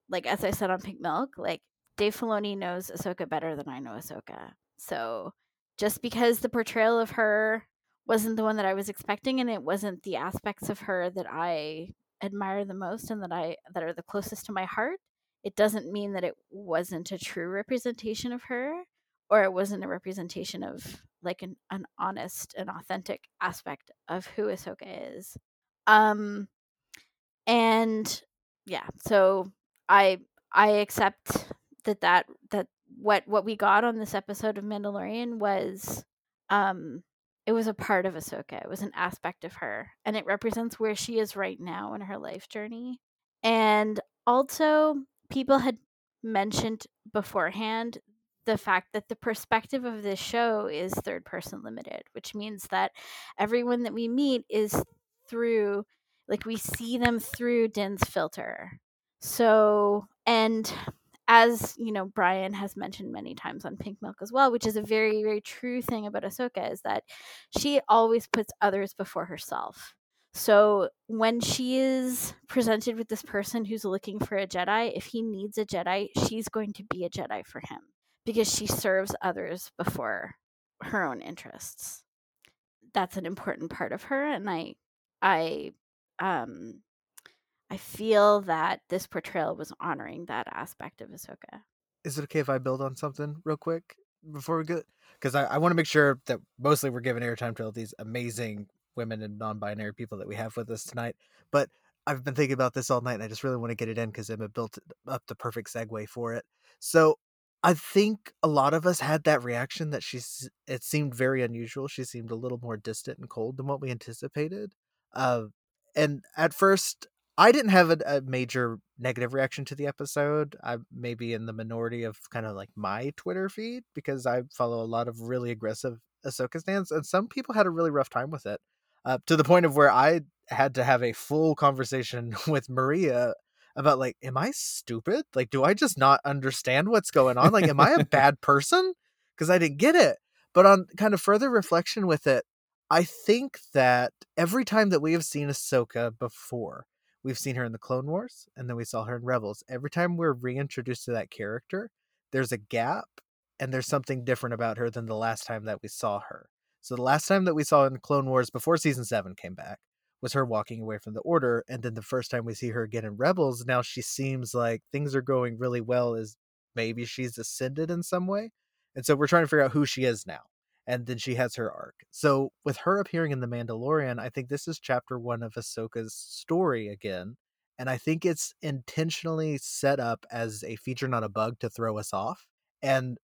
S7: like as I said on Pink Milk, like Dave Filoni knows Ahsoka better than I know Ahsoka. So just because the portrayal of her wasn't the one that I was expecting and it wasn't the aspects of her that I admire the most and that I that are the closest to my heart, it doesn't mean that it wasn't a true representation of her or it wasn't a representation of like an, an honest and authentic aspect of who Ahsoka is. Um and yeah, so I I accept that that that what what we got on this episode of Mandalorian was um it was a part of Ahsoka. It was an aspect of her, and it represents where she is right now in her life journey. And also, people had mentioned beforehand the fact that the perspective of this show is third person limited, which means that everyone that we meet is through, like, we see them through Din's filter. So, and as you know, Brian has mentioned many times on Pink Milk as well, which is a very, very true thing about Ahsoka, is that she always puts others before herself. So when she is presented with this person who's looking for a Jedi, if he needs a Jedi, she's going to be a Jedi for him because she serves others before her own interests. That's an important part of her, and I, I, um, I feel that this portrayal was honoring that aspect of Ahsoka.
S4: Is it okay if I build on something real quick before we get? Because I, I want to make sure that mostly we're giving airtime to all these amazing women and non-binary people that we have with us tonight. But I've been thinking about this all night, and I just really want to get it in because Emma built up the perfect segue for it. So I think a lot of us had that reaction that she's. It seemed very unusual. She seemed a little more distant and cold than what we anticipated. Uh, and at first, I didn't have a, a, major negative reaction to the episode. I may be in the minority of kind of like my Twitter feed because I follow a lot of really aggressive Ahsoka stands, and some people had a really rough time with it, uh, to the point of where I had to have a full conversation with Maria about like, am I stupid? Like, do I just not understand what's going on? Like, am I a bad person? Because I didn't get it. But on kind of further reflection with it, I think that every time that we have seen Ahsoka before, We've seen her in the Clone Wars, and then we saw her in Rebels. Every time we're reintroduced to that character, there's a gap, and there's something different about her than the last time that we saw her. So the last time that we saw in Clone Wars before season seven came back was her walking away from the Order, and then the first time we see her again in Rebels, now she seems like things are going really well. Is maybe she's ascended in some way, and so we're trying to figure out who she is now and then she has her arc. So with her appearing in The Mandalorian, I think this is chapter one of Ahsoka's story again. And I think it's intentionally set up as a feature, not a bug, to throw us off. And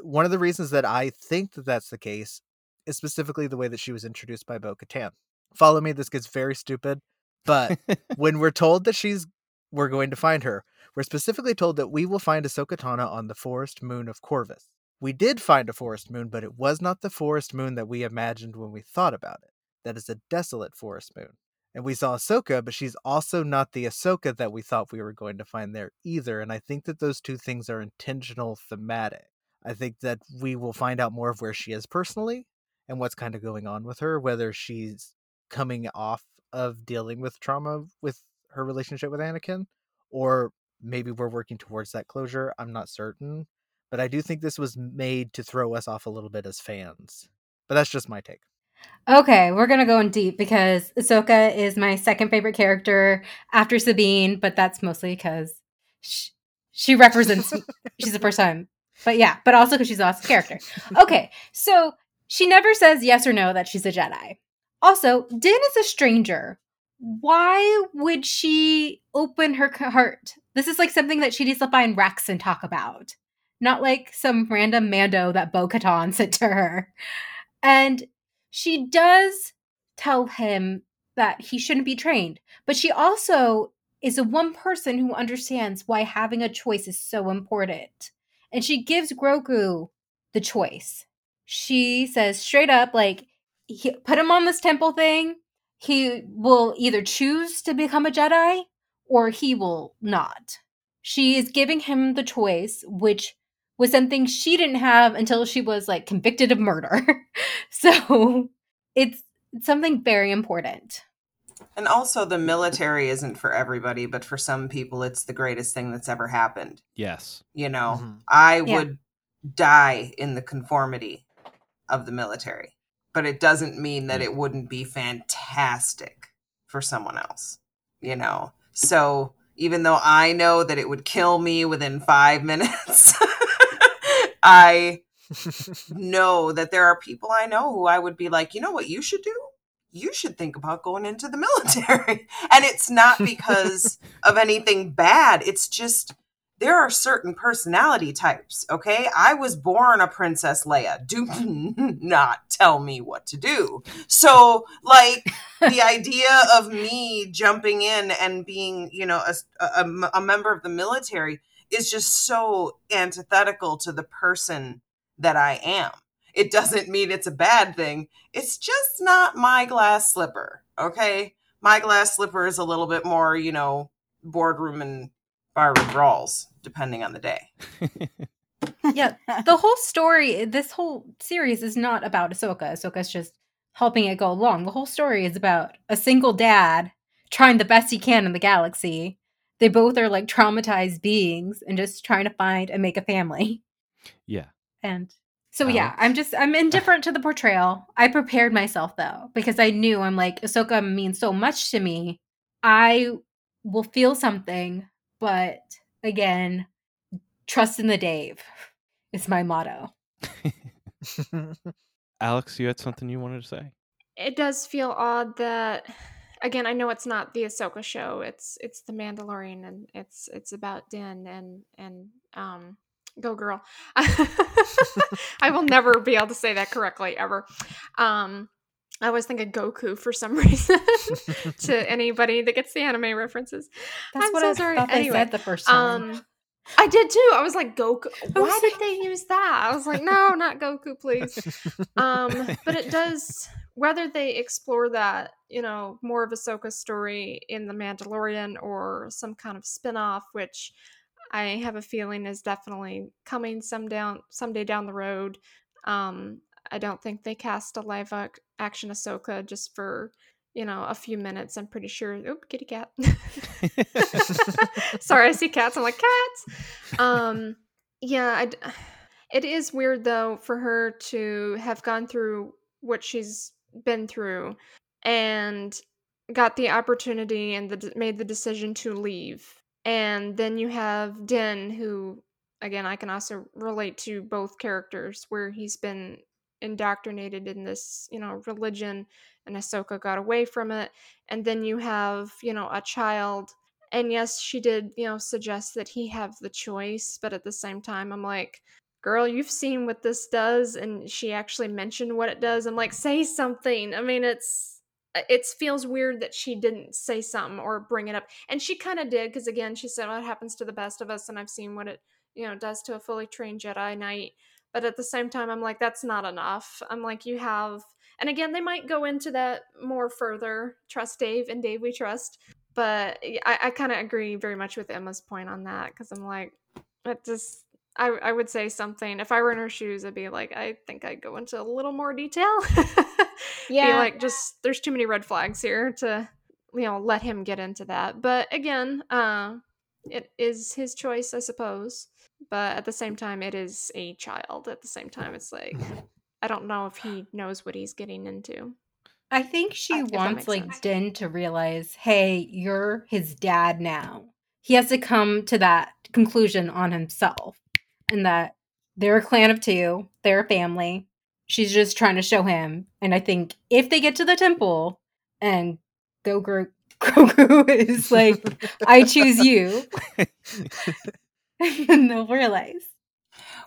S4: one of the reasons that I think that that's the case is specifically the way that she was introduced by Bo Katan. Follow me, this gets very stupid. But when we're told that she's, we're going to find her, we're specifically told that we will find Ahsoka Tano on the forest moon of Corvus. We did find a forest moon, but it was not the forest moon that we imagined when we thought about it. That is a desolate forest moon. and we saw Ahsoka, but she's also not the Ahsoka that we thought we were going to find there either. And I think that those two things are intentional thematic. I think that we will find out more of where she is personally and what's kind of going on with her, whether she's coming off of dealing with trauma with her relationship with Anakin, or maybe we're working towards that closure. I'm not certain. But I do think this was made to throw us off a little bit as fans. But that's just my take.
S8: Okay, we're gonna go in deep because Ahsoka is my second favorite character after Sabine, but that's mostly because she, she represents. she's the first time, but yeah, but also because she's an awesome character. Okay, so she never says yes or no that she's a Jedi. Also, Din is a stranger. Why would she open her heart? This is like something that she needs to find Rex and talk about, not like some random Mando that Bo Katan sent to her. And she does tell him that he shouldn't be trained, but she also is the one person who understands why having a choice is so important. And she gives Grogu the choice. She says straight up, like, he, put him on this temple thing. He will either choose to become a Jedi or he will not. She is giving him the choice, which was something she didn't have until she was like convicted of murder. so it's something very important.
S5: And also, the military isn't for everybody, but for some people, it's the greatest thing that's ever happened.
S3: Yes.
S5: You know,
S4: Mhm.
S5: I
S8: Yeah.
S5: would die in the conformity of the military, but it doesn't mean that mm. it wouldn't be fantastic for someone else, you know? So even though I know that it would kill me within five minutes, I know that there are people I know who I would be like, you know what you should do? You should think about going into the military. and it's not because of anything bad. It's just there are certain personality types, okay? I was born a Princess Leia. Do not tell me what to do. So, like, the idea of me jumping in and being, you know, a, a, a member of the military is just so antithetical to the person that I am. It doesn't mean it's a bad thing. It's just not my glass slipper, okay? My glass slipper is a little bit more, you know, boardroom and bar brawls, depending on the day.
S8: yeah, the whole story, this whole series is not about Ahsoka. Ahsoka's just helping it go along. The whole story is about a single dad trying the best he can in the galaxy. They both are like traumatized beings and just trying to find and make a family.
S3: Yeah.
S8: And so yeah, I'm just I'm indifferent to the portrayal. I prepared myself though because I knew I'm like Ahsoka means so much to me. I will feel something, but again, trust in the Dave is my motto.
S3: Alex, you had something you wanted to say?
S9: It does feel odd that again, I know it's not the Ahsoka show. It's it's the Mandalorian and it's it's about Din and and um go girl. I will never be able to say that correctly ever. Um I always think of Goku for some reason to anybody that gets the anime references.
S8: That's
S9: I'm
S8: what
S9: so
S8: I
S9: sorry.
S8: thought they
S9: Anyway,
S8: said the first time.
S9: Um, I did too. I was like, Goku. Why did they use that? I was like, no, not Goku, please. Um, but it does. Whether they explore that, you know, more of Ahsoka's story in The Mandalorian or some kind of spin-off, which I have a feeling is definitely coming some down someday down the road. Um, I don't think they cast a live ac- action Ahsoka just for you know a few minutes. I'm pretty sure. Oop, kitty cat. Sorry, I see cats. I'm like cats. Um, yeah, I d it is weird though for her to have gone through what she's been through and got the opportunity and the, made the decision to leave. And then you have Din, who, again, I can also relate to both characters, where he's been indoctrinated in this, you know, religion, and Ahsoka got away from it. And then you have, you know, a child. And yes, she did, you know, suggest that he have the choice, but at the same time, I'm like, girl, you've seen what this does, and she actually mentioned what it does. I'm like, say something. I mean, it's it feels weird that she didn't say something or bring it up, and she kind of did because again, she said, "Well, it happens to the best of us," and I've seen what it you know does to a fully trained Jedi Knight. But at the same time, I'm like, that's not enough. I'm like, you have And again, they might go into that more further. Trust Dave and Dave we trust. But I, I kind of agree very much with Emma's point on that because I'm like, it just I, I would say something if I were in her shoes, I'd be like, I think I'd go into a little more detail.
S6: Yeah.
S9: be like, just there's too many red flags here to you know let him get into that. But again, uh, it is his choice, I suppose. But at the same time, it is a child. At the same time, it's like I don't know if he knows what he's getting into.
S8: I think she
S9: uh, If
S8: wants like
S9: sense.
S8: Din to realize, hey, you're his dad now. He has to come to that conclusion on himself, and that they're a clan of two, they're a family. She's just trying to show him, and I think if they get to the temple and Goku Goku is like, I choose you, and they'll realize.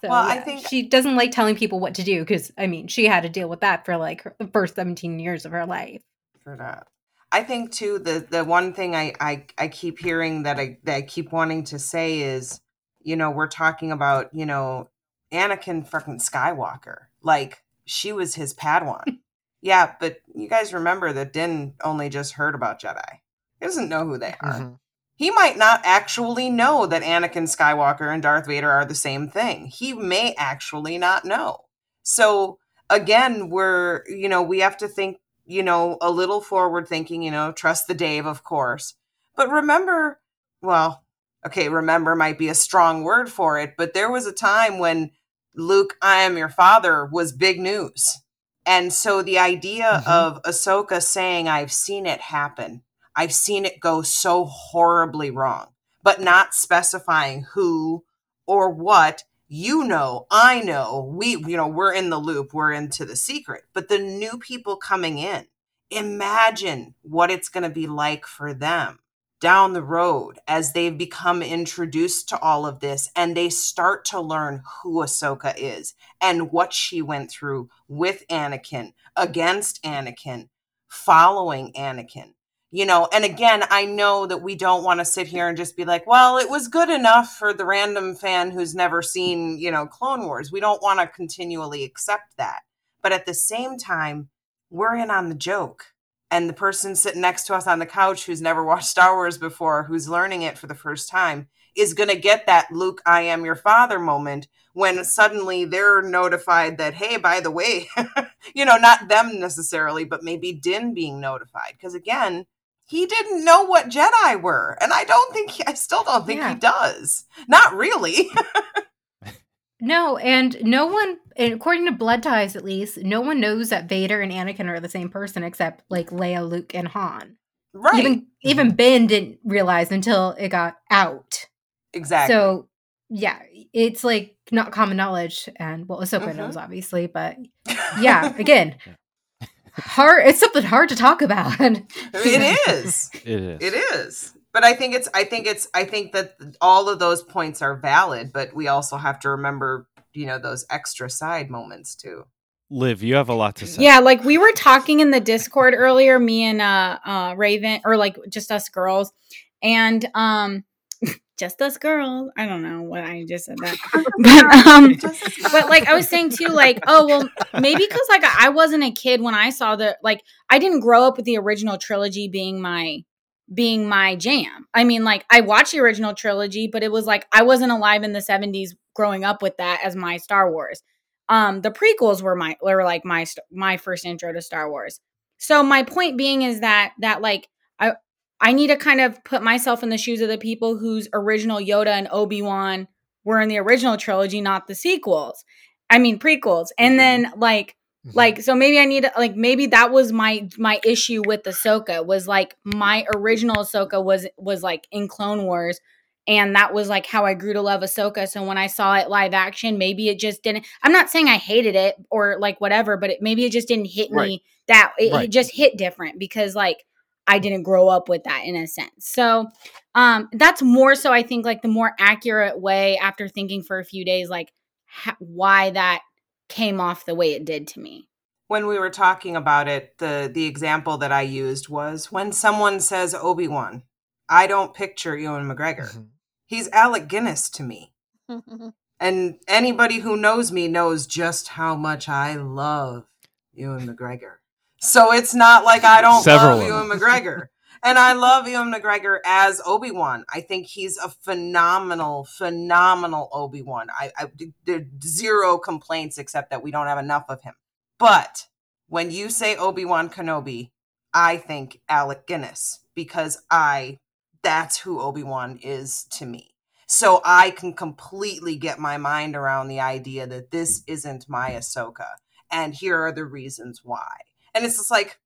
S8: So,
S5: Well, I think-
S8: she doesn't like telling people what to do because I mean she had to deal with that for like her, the first seventeen years of her life.
S5: for that. I think too the the one thing I I, I keep hearing that I that I keep wanting to say is, you know, we're talking about you know Anakin fucking Skywalker, like she was his Padawan. yeah, but you guys remember that Din only just heard about Jedi. He doesn't know who they are.
S4: Mhm.
S5: He might not actually know that Anakin Skywalker and Darth Vader are the same thing. He may actually not know. So again, we're, you know, we have to think, you know, a little forward thinking, you know, trust the Dave, of course. But remember, well, okay, remember might be a strong word for it, but there was a time when Luke, I am your father was big news. And so the idea
S4: Mhm.
S5: of Ahsoka saying, I've seen it happen, I've seen it go so horribly wrong, but not specifying who or what, you know, I know, we, you know, we're in the loop, we're into the secret. But the new people coming in, imagine what it's going to be like for them down the road as they've become introduced to all of this and they start to learn who Ahsoka is and what she went through with Anakin, against Anakin, following Anakin. You know, and again, I know that we don't want to sit here and just be like, well, it was good enough for the random fan who's never seen, you know, Clone Wars. We don't want to continually accept that. But at the same time, we're in on the joke and the person sitting next to us on the couch who's never watched Star Wars before, who's learning it for the first time, is going to get that Luke, I am your father moment when suddenly they're notified that, hey, by the way, you know, not them necessarily, but maybe Din being notified. Because again, he didn't know what Jedi were. And I don't think, he, I still don't think
S8: Yeah.
S5: he does. Not really.
S8: No, and no one, and according to Blood Ties at least, no one knows that Vader and Anakin are the same person except like Leia, Luke, and Han.
S5: right.
S8: Even even Ben didn't realize until it got out.
S5: exactly.
S8: So yeah, it's like not common knowledge, and well, Ahsoka
S5: Mhm.
S8: knows obviously, but yeah, again, hard. It's something hard to talk about.
S5: it is.
S3: It is.
S5: It is. But I think it's I think it's I think that all of those points are valid, but we also have to remember, you know, those extra side moments too.
S3: Liv, you have a lot to say.
S6: Yeah, like we were talking in the Discord earlier, me and uh uh Rayven or like just us girls. And um just us girls. I don't know what I just said that. but um but like I was saying too, like, oh well, maybe because like I wasn't a kid when I saw the like I didn't grow up with the original trilogy being my being my jam. I mean, like I watched the original trilogy, but it was like I wasn't alive in the 70s growing up with that as my Star Wars. Um the prequels were my were like my my first intro to Star Wars. So my point being is that that like I I need to kind of put myself in the shoes of the people whose original Yoda and Obi-Wan were in the original trilogy, not the sequels. I mean prequels. And mm-hmm. then like mm-hmm. like so maybe I need to like maybe that was my my issue with Ahsoka was like my original Ahsoka was was like in Clone Wars and that was like how I grew to love Ahsoka. So when I saw it live action, maybe it just didn't I'm not saying I hated it or like whatever, but it, maybe it just didn't hit
S4: Right.
S6: me that it,
S4: Right.
S6: it just hit different because like I didn't grow up with that in a sense. So um that's more so I think like the more accurate way after thinking for a few days like ha- why that came off the way it did to me.
S5: When we were talking about it, the the example that I used was when someone says Obi-Wan, I don't picture Ewan McGregor.
S4: Mhm.
S5: He's Alec Guinness to me. And anybody who knows me knows just how much I love Ewan McGregor. So it's not like I don't
S3: Several
S5: love Ewan. McGregor. And I love Ewan McGregor as Obi Wan. I think he's a phenomenal, phenomenal Obi Wan. I, I there zero complaints except that we don't have enough of him. But when you say Obi Wan Kenobi, I think Alec Guinness because I that's who Obi Wan is to me. So I can completely get my mind around the idea that this isn't my Ahsoka, and here are the reasons why. And it's just like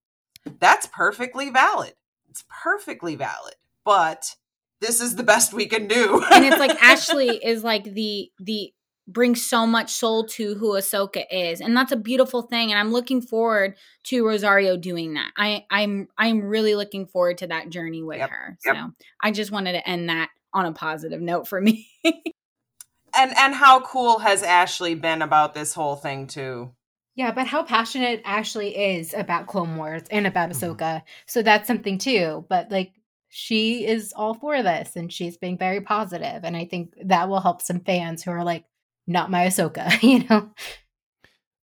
S5: that's perfectly valid. It's perfectly valid, but this is the best we can do.
S6: and it's like Ashley is like the the brings so much soul to who Ahsoka is, and that's a beautiful thing. And I'm looking forward to Rosario doing that. I I'm I'm really looking forward to that journey with
S5: Yep,
S6: her.
S5: yep.
S6: So I just wanted to end that on a positive note for me.
S5: and and how cool has Ashley been about this whole thing too?
S8: Yeah, but how passionate Ashley is about Clone Wars and about mm-hmm. Ahsoka. So that's something too. But like she is all for this and she's being very positive, And I think that will help some fans who are like, not my Ahsoka, you know?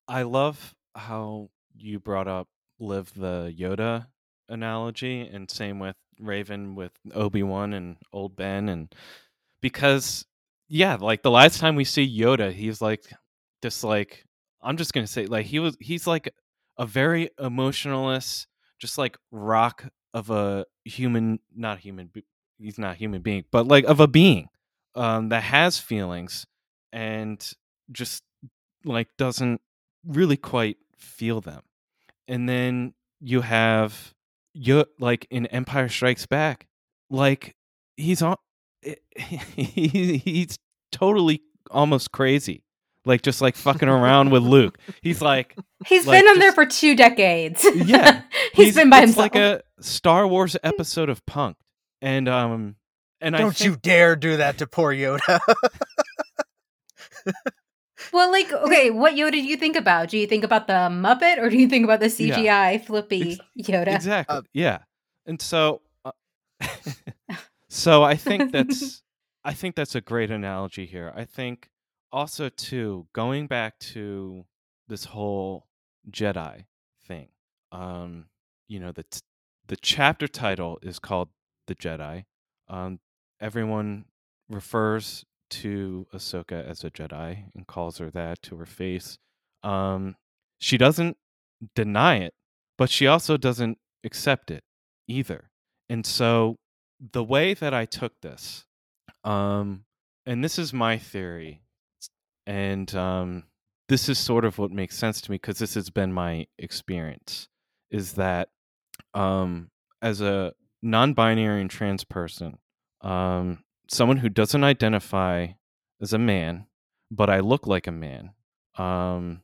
S3: I love how you brought up Liv the Yoda analogy, and same with Rayven with Obi Wan and Old Ben, and because yeah, like the last time we see Yoda, he's like this like I'm just gonna say like he was he's like a very emotionalist, just like rock of a human, not human, he's not human being, but like of a being um, that has feelings and just like doesn't really quite feel them. And then you have you like in Empire Strikes Back, like he's on he, he's totally almost crazy. Like just like fucking around with Luke. He's like
S8: He's
S3: Like,
S8: been on there for two decades.
S3: Yeah.
S8: he's been by
S3: it's
S8: himself.
S3: like a Star Wars episode of Punk. And um and I
S4: Don't
S3: think,
S4: you dare do that to poor Yoda.
S8: well, like, okay, what Yoda do you think about? Do you think about the Muppet or do you think about the
S3: Yeah.
S8: CGI flippy
S3: Ex-
S8: Yoda?
S3: Exactly.
S4: Uh,
S3: yeah. And so uh, so I think that's I think that's a great analogy here. I think also too going back to this whole Jedi thing. Um you know the t- the chapter title is called The Jedi. Um everyone refers to Ahsoka as a Jedi and calls her that to her face. Um she doesn't deny it, but she also doesn't accept it either. And so the way that I took this, um, and this is my theory, and um, this is sort of what makes sense to me because this has been my experience, is that um, as a non-binary and trans person, um, someone who doesn't identify as a man, but I look like a man. Um,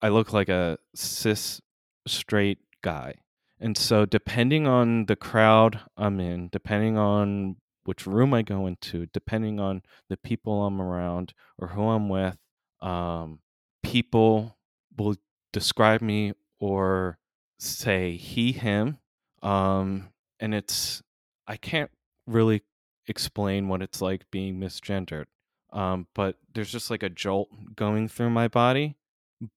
S3: I look like a cis straight guy. And so, depending on the crowd I'm in, depending on which room I go into, depending on the people I'm around or who I'm with, um, people will describe me or say he, him. Um, and it's, I can't really explain what it's like being misgendered. Um, but there's just like a jolt going through my body.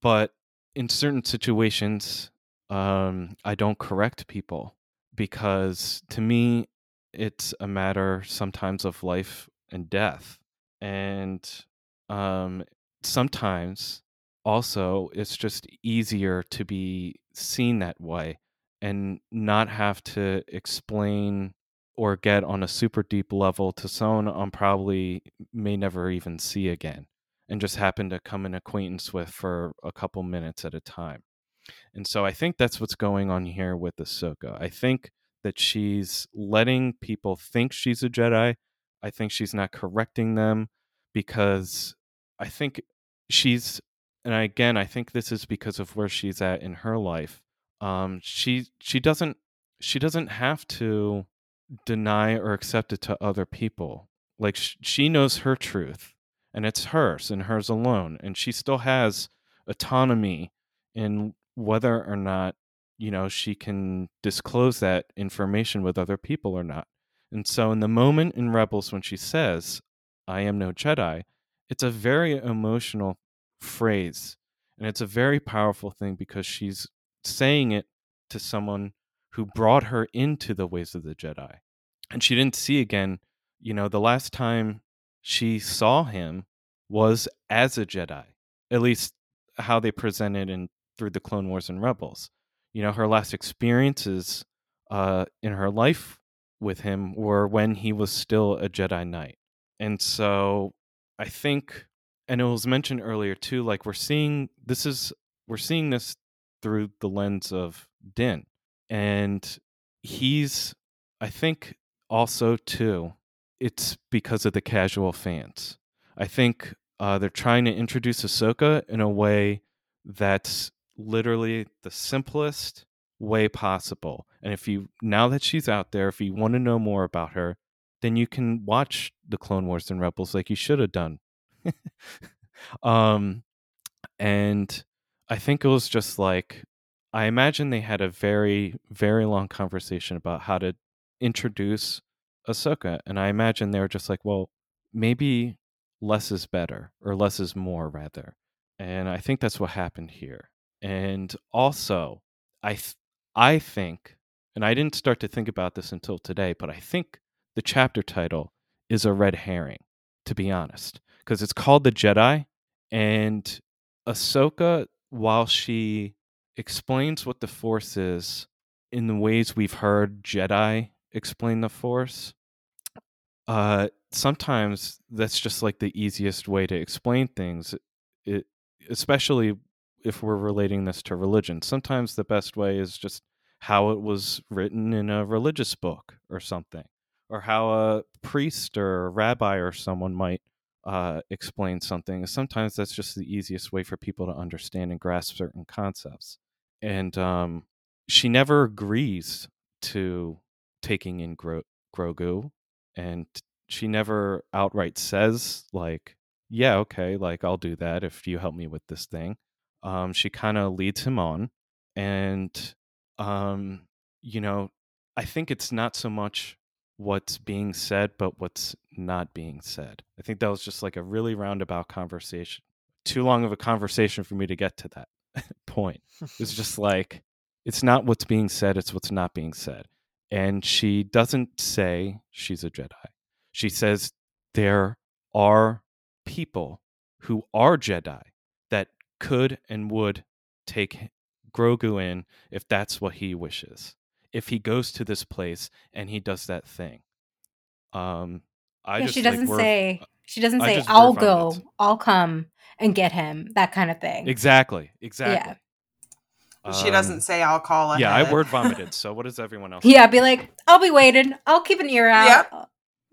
S3: But in certain situations, um, I don't correct people because to me, it's a matter sometimes of life and death. And um, sometimes also it's just easier to be seen that way and not have to explain or get on a super deep level to someone I'm probably may never even see again and just happen to come in acquaintance with for a couple minutes at a time. And so I think that's what's going on here with the Ahsoka. I think that she's letting people think she's a Jedi. I think she's not correcting them because I think she's and again I think this is because of where she's at in her life. Um she she doesn't she doesn't have to deny or accept it to other people. Like sh- she knows her truth and it's hers and hers alone and she still has autonomy in whether or not you know she can disclose that information with other people or not and so in the moment in rebels when she says i am no jedi it's a very emotional phrase and it's a very powerful thing because she's saying it to someone who brought her into the ways of the Jedi. And she didn't see again, you know, the last time she saw him was as a Jedi, at least how they presented in through the Clone Wars and Rebels. You know, her last experiences uh, in her life with him were when he was still a Jedi Knight. And so I think, and it was mentioned earlier too, like we're seeing this is, we're seeing this through the lens of Din. And he's, I think also too, it's because of the casual fans. I think uh, they're trying to introduce Ahsoka in a way that's literally the simplest way possible. And if you now that she's out there, if you want to know more about her, then you can watch the Clone Wars and Rebels like you should have done. um and I think it was just like I imagine they had a very very long conversation about how to introduce Ahsoka and I imagine they were just like, well, maybe less is better or less is more rather. And I think that's what happened here. And also, I th- I think, and I didn't start to think about this until today, but I think the chapter title is a red herring, to be honest, because it's called The Jedi, and Ahsoka, while she explains what the Force is in the ways we've heard Jedi explain the Force, uh, sometimes that's just like the easiest way to explain things. It, especially if we're relating this to religion. Sometimes the best way is just how it was written in a religious book or something, or how a priest or a rabbi or someone might uh, explain something. Sometimes that's just the easiest way for people to understand and grasp certain concepts. And um, she never agrees to taking in Gro- Grogu, and she never outright says like, "Yeah, okay, like I'll do that if you help me with this thing." Um, she kind of leads him on, and um, you know, I think it's not so much what's being said, but what's not being said. I think that was just like a really roundabout conversation. Too long of a conversation for me to get to that point. It's just like it's not what's being said, it's what's not being said. And she doesn't say she's a Jedi. She says there are people who are Jedi could and would take Grogu in if that's what he wishes. If he goes to this place and he does that thing. Um I
S8: yeah,
S3: just
S8: she doesn't
S3: were-
S8: say she doesn't
S3: I
S8: say I'll go,
S3: vomited.
S8: I'll come and get him, that kind of thing.
S3: Exactly. Exactly.
S5: she doesn't
S3: Um,
S5: say I'll call ahead.
S3: Yeah, I word vomited. So what does everyone else?
S8: Yeah, be like, I'll be waiting. I'll keep an ear out.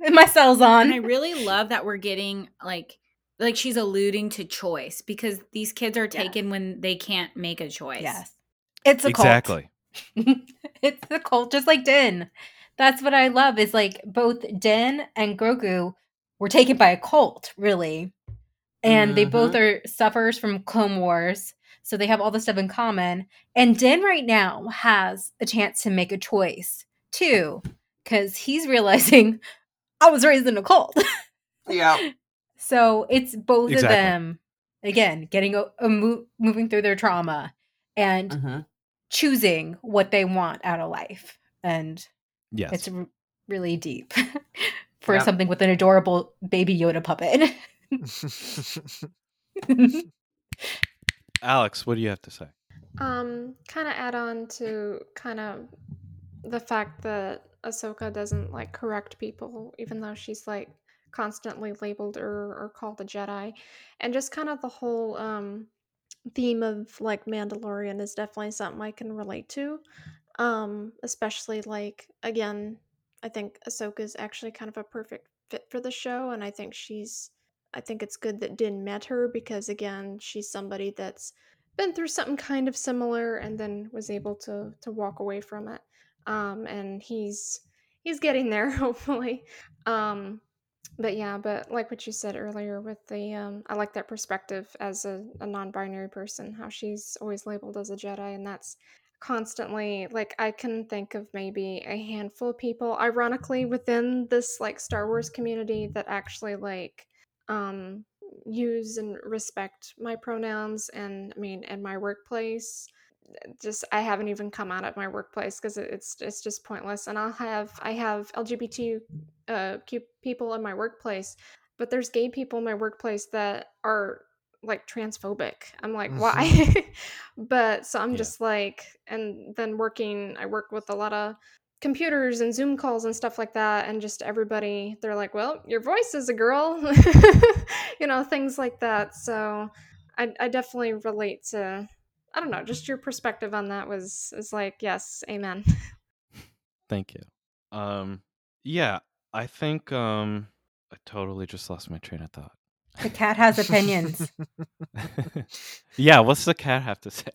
S5: Yep.
S8: My cell's on.
S6: And I really love that we're getting like like she's alluding to choice because these kids are taken when they can't make a choice.
S8: Yes. It's a
S3: exactly.
S8: cult. Exactly. it's a cult, just like Din. That's what I love is like both Din and Grogu were taken by a cult, really. And they both mm-hmm. are sufferers from Clone Wars. So they have all this stuff in common. And Din right now has a chance to make a choice too. Because he's realizing I was raised in a cult.
S5: Yeah.
S8: So it's both
S3: Exactly.
S8: of them again getting a, a mo- moving through their trauma and
S5: Mhm.
S8: choosing what they want out of life, and
S3: Yes.
S8: it's r- really deep for
S5: Yeah.
S8: something with an adorable baby Yoda puppet.
S3: Alex, what do you have to say?
S9: Um, kind of add on to kind of the fact that Ahsoka doesn't like correct people, even though she's like constantly labeled or, or called a Jedi, and just kind of the whole um theme of like Mandalorian is definitely something I can relate to. Um, especially like again, I think Ahsoka is actually kind of a perfect fit for the show, and I think she's I think it's good that Din met her because again, she's somebody that's been through something kind of similar and then was able to to walk away from it. Um, and he's he's getting there hopefully. Um, but yeah, but like what you said earlier with the um, I like that perspective as a, a non-binary person, how she's always labeled as a Jedi, and that's constantly like I can think of maybe a handful of people, ironically, within this like Star Wars community that actually like um use and respect my pronouns and I mean in my workplace just I haven't even come out at my workplace because it's it's just pointless. And I'll have I have LGBT uh, people in my workplace, but there's gay people in my workplace that are like transphobic. I'm like, why?
S4: Mm-hmm.
S9: but so I'm
S3: Yeah.
S9: just like, and then working, I work with a lot of computers and Zoom calls and stuff like that, and just everybody, they're like, well, your voice is a girl, you know, things like that. So I, I definitely relate to, I don't know, just your perspective on that was is like, yes, amen.
S3: Thank you. Um, yeah, I think um, I totally just lost my train of thought.
S8: The cat has opinions.
S3: yeah, what's the cat have to say?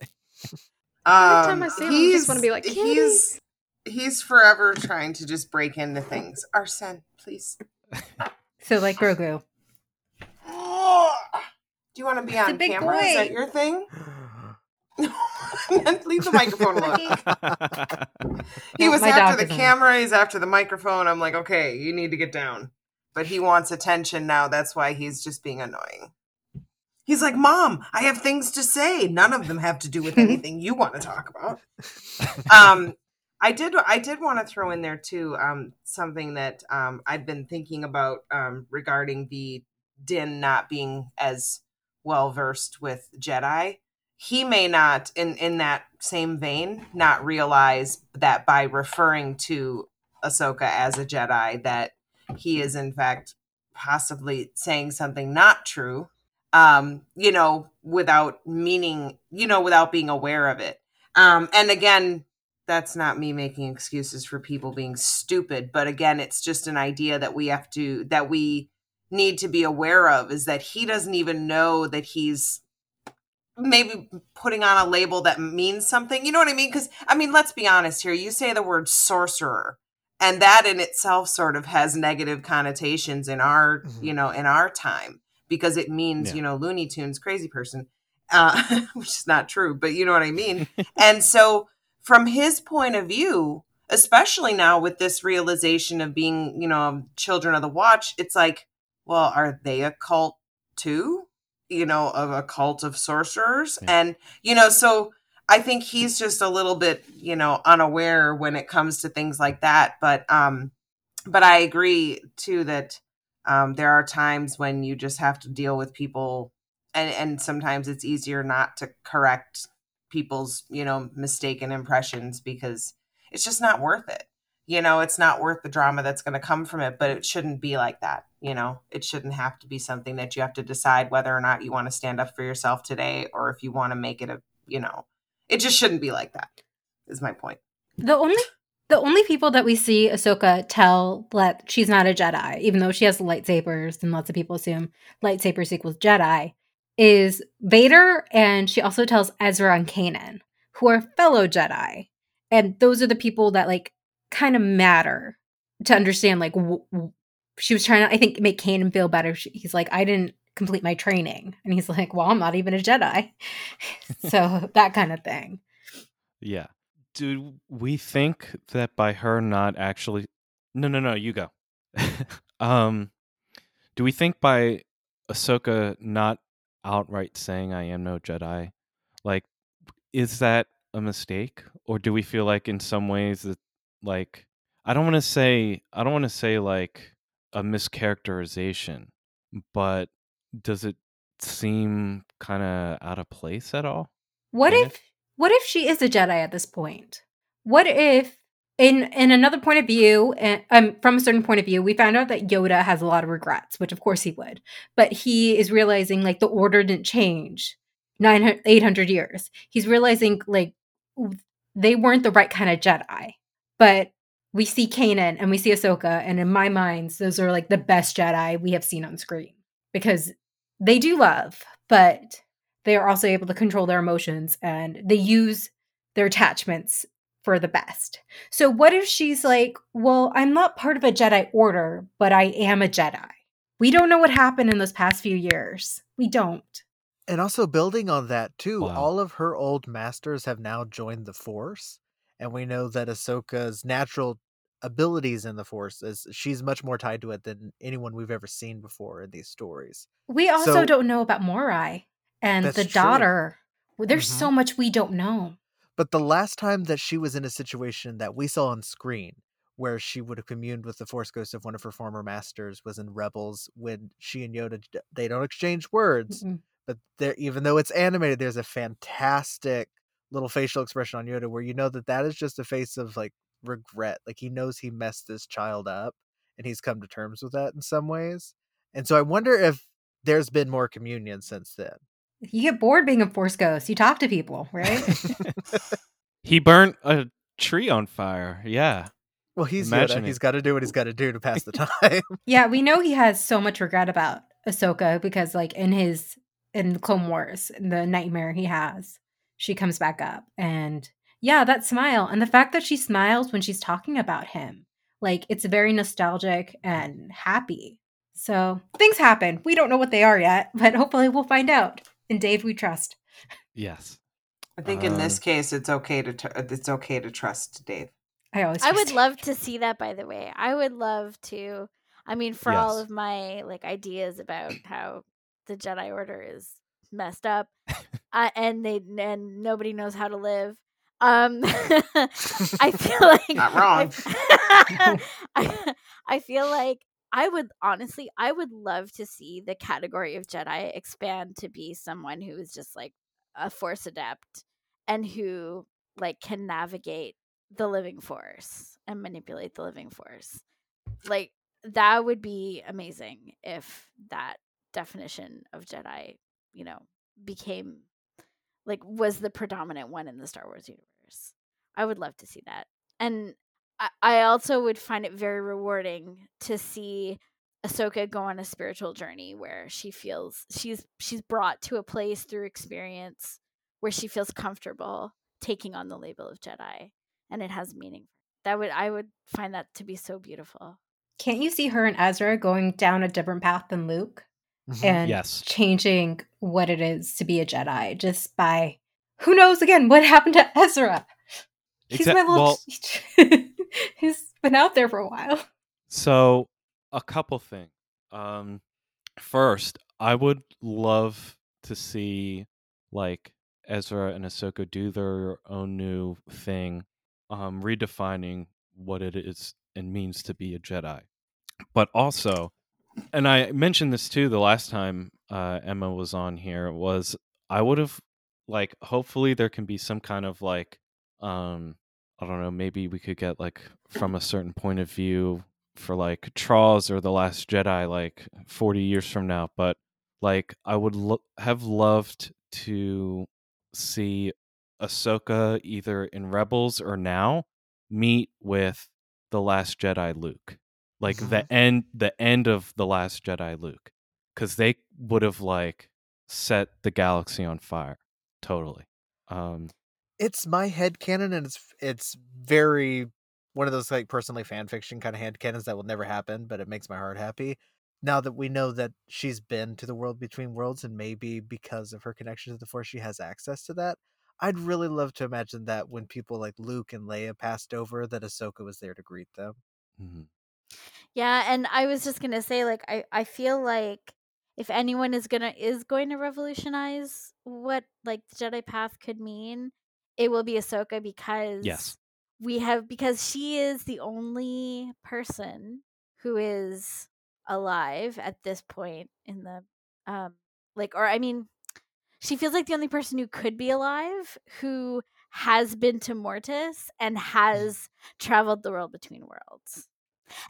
S9: Every time
S5: Um,
S9: I see him, I just want to be like, Kitty.
S5: he's he's forever trying to just break into things. Arsene, please.
S8: so like Grogu.
S5: Do you want to be on
S8: big
S5: camera? Is that your thing? Leave the microphone alone. He was
S8: my
S5: after the camera. He's after the microphone. I'm like, okay, you need to get down. But he wants attention now. That's why he's just being annoying. He's like, Mom, I have things to say. None of them have to do with anything you want to talk about. Um, I did. I did want to throw in there too. Um, something that um I've been thinking about um regarding the Din not being as well versed with Jedi. He may not, in in that same vein, not realize that by referring to Ahsoka as a Jedi, that he is in fact possibly saying something not true. Um, you know, without meaning, you know, without being aware of it. Um, and again, that's not me making excuses for people being stupid, but again, it's just an idea that we have to that we need to be aware of is that he doesn't even know that he's maybe putting on a label that means something. You know what I mean? Because I mean, let's be honest here. You say the word sorcerer, and that in itself sort of has negative connotations in our,
S4: Mhm.
S5: you know, in our time because it means,
S3: Yeah.
S5: you know, Looney Tunes, crazy person, uh, which is not true, but you know what I mean. and so, from his point of view, especially now with this realization of being, you know, children of the watch, it's like, well, are they a cult too? You know, of a cult of sorcerers.
S3: Yeah.
S5: And, you know, so I think he's just a little bit, you know, unaware when it comes to things like that. But um, but I agree too that um there are times when you just have to deal with people and and sometimes it's easier not to correct people's, you know, mistaken impressions because it's just not worth it you know it's not worth the drama that's going to come from it but it shouldn't be like that you know? It shouldn't have to be something that you have to decide whether or not you want to stand up for yourself today or if you want to make it a you know? It just shouldn't be like that is my point.
S8: The only the only people that we see Ahsoka tell that she's not a Jedi, even though she has lightsabers, and lots of people assume lightsabers equals Jedi, is Vader, and she also tells Ezra and Kanan, who are fellow Jedi, and those are the people that like kind of matter to understand. Like, w- w- she was trying to, I think, make Kanan feel better. She, he's like, I didn't complete my training, and he's like, Well, I'm not even a Jedi, so that kind of thing.
S3: Yeah. Do we think that by her not actually No, no, no, you go. um do we think by Ahsoka not outright saying I am no Jedi, like is that a mistake or do we feel like in some ways that like I don't want to say I don't want to say like a mischaracterization, but does it seem kind of out of place at all?
S8: What if
S3: it?
S8: what if she is a Jedi at this point? What if in in another point of view, and um, from a certain point of view, we found out that Yoda has a lot of regrets, which of course he would, but he is realizing like the order didn't change 900 800 years. He's realizing like they weren't the right kind of Jedi. But we see Kanan and we see Ahsoka, and in my minds, those are like the best Jedi we have seen on screen because they do love, but they are also able to control their emotions and they use their attachments for the best. So, what if she's like, Well, I'm not part of a Jedi order, but I am a Jedi? We don't know what happened in those past few years. We don't.
S4: And also building on that too,
S3: Wow.
S4: all of her old masters have now joined the Force, and we know that Ahsoka's natural abilities in the Force is she's much more tied to it than anyone we've ever seen before in these stories.
S8: We also
S4: So-
S8: don't know about Morai and the daughter. Well, There's
S4: Mhm.
S8: so much we don't know.
S4: But the last time that she was in a situation that we saw on screen where she would have communed with the force ghost of one of her former masters was in Rebels when she and Yoda they don't exchange words,
S8: Mm-mm.
S4: but there even though it's animated there's a fantastic little facial expression on Yoda where you know that that is just a face of like regret. Like he knows he messed this child up and he's come to terms with that in some ways. And so I wonder if there's been more communion since then.
S8: You get bored being a force ghost. You talk to people, right?
S3: he burnt a tree on fire. Yeah.
S4: Well, he's uh,
S3: Imagine
S4: Yoda.
S3: it.
S4: He's got to do what he's got to do to pass the time.
S8: yeah, we know he has so much regret about Ahsoka because, like, in his in Clone Wars, the nightmare he has, she comes back up, and yeah, that smile and the fact that she smiles when she's talking about him, like, it's very nostalgic and happy. So things happen. We don't know what they are yet, but hopefully we'll find out. And Dave, we trust.
S3: Yes.
S5: I think in this
S3: Um,
S5: case, it's okay to tr- it's okay to trust Dave.
S8: I always.
S7: I would
S8: Dave.
S7: love to see that by the way. I would love to I mean for all of my like ideas about how the Jedi Order is messed up uh, and they and nobody knows how to live. Um I feel like
S5: Not wrong.
S7: I, I, I feel like I would honestly I would love to see the category of Jedi expand to be someone who is just like a force adept and who like can navigate the living force and manipulate the living force. Like that would be amazing if that definition of Jedi, you know, became like was the predominant one in the Star Wars universe. I would love to see that. And I, I also would find it very rewarding to see Ahsoka go on a spiritual journey where she feels she's she's brought to a place through experience where she feels comfortable taking on the label of Jedi and it has meaning. That would I would find that to be so beautiful.
S8: Can't you see her and Ezra going down a different path than Luke?
S4: Mhm.
S8: and
S3: Yes.
S8: changing what it is to be a Jedi just by who knows again what happened to Ezra. He's
S3: Exact-
S8: my little.
S3: well-
S8: he's been out there for a while.
S3: So, a couple things. Um, first, I would love to see like Ezra and Ahsoka do their own new thing, um, redefining what it is and means to be a Jedi. But also, and I mentioned this too the last time uh, Emma was on here was I would have like hopefully there can be some kind of like um I don't know maybe we could get like from a certain point of view for like TROS or the Last Jedi like 40 years from now but like I would lo- have loved to see Ahsoka either in Rebels or now meet with the Last Jedi Luke like the end the end of the last jedi luke because they would have like set the galaxy on fire totally um
S4: it's my head canon and it's it's very one of those like personally fan fiction kind of head canons that will never happen but it makes my heart happy now that we know that she's been to the world between worlds and maybe because of her connection to the force she has access to that i'd really love to imagine that when people like luke and leia passed over that ahsoka was there to greet them
S3: mhm.
S7: Yeah, and I was just gonna say, like, I I feel like if anyone is gonna is going to revolutionize what like the Jedi path could mean, it will be Ahsoka because
S3: Yes.
S7: we have because she is the only person who is alive at this point in the um like or I mean she feels like the only person who could be alive who has been to Mortis and has traveled the world between worlds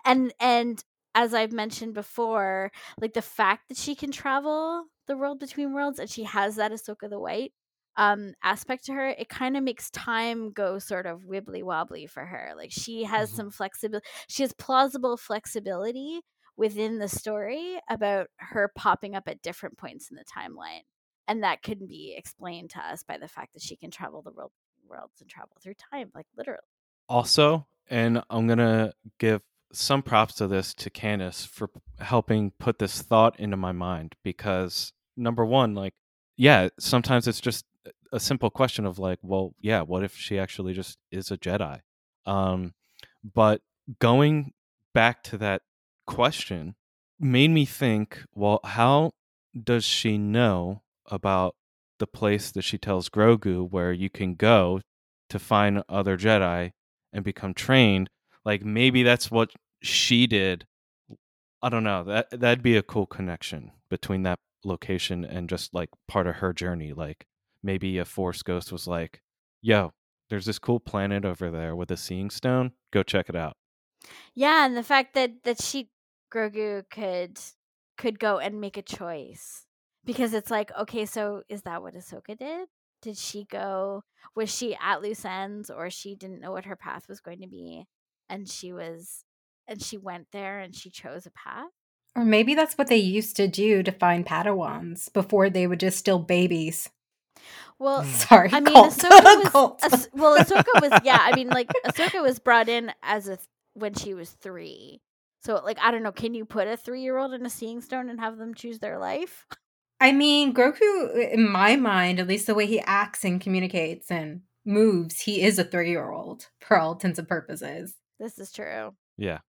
S7: and and as i've mentioned before like the fact that she can travel the world between worlds and she has that ahsoka the white um aspect to her it kind of makes time go sort of wibbly wobbly for her like she has
S4: Mhm.
S7: some flexibility she has plausible flexibility within the story about her popping up at different points in the timeline and that can be explained to us by the fact that she can travel the world worlds and travel through time like literally
S3: also and i'm gonna give some props to this to Candace for helping put this thought into my mind because number one like yeah sometimes it's just a- simple question of like well yeah what if she actually just is a jedi um but going back to that question made me think well how does she know about the place that she tells grogu where you can go to find other Jedi and become trained. Like maybe that's what she did. I don't know. That that'd be a cool connection between that location and just like part of her journey. Like maybe a Force ghost was like, "Yo, there's this cool planet over there with a seeing stone. Go check it out."
S7: Yeah, and the fact that that she Grogu could could go and make a choice because it's like, okay, so is that what Ahsoka did? Did she go? Was she at loose ends, or she didn't know what her path was going to be, and she was, and she went there and she chose a path?
S8: Or maybe that's what they used to do to find Padawans before they would just still babies.
S7: Well,
S8: Sorry,
S7: I mean,
S8: cult.
S7: Ahsoka was. Well, Ahsoka was yeah. I mean, like Ahsoka was brought in as a th- when she was three. So like I don't know. Can you put a three year old in a seeing stone and have them choose their life?
S8: I mean, Grogu, in my mind, at least the way he acts and communicates and moves, he is a three year old for all intents and purposes.
S7: This is true.
S3: Yeah.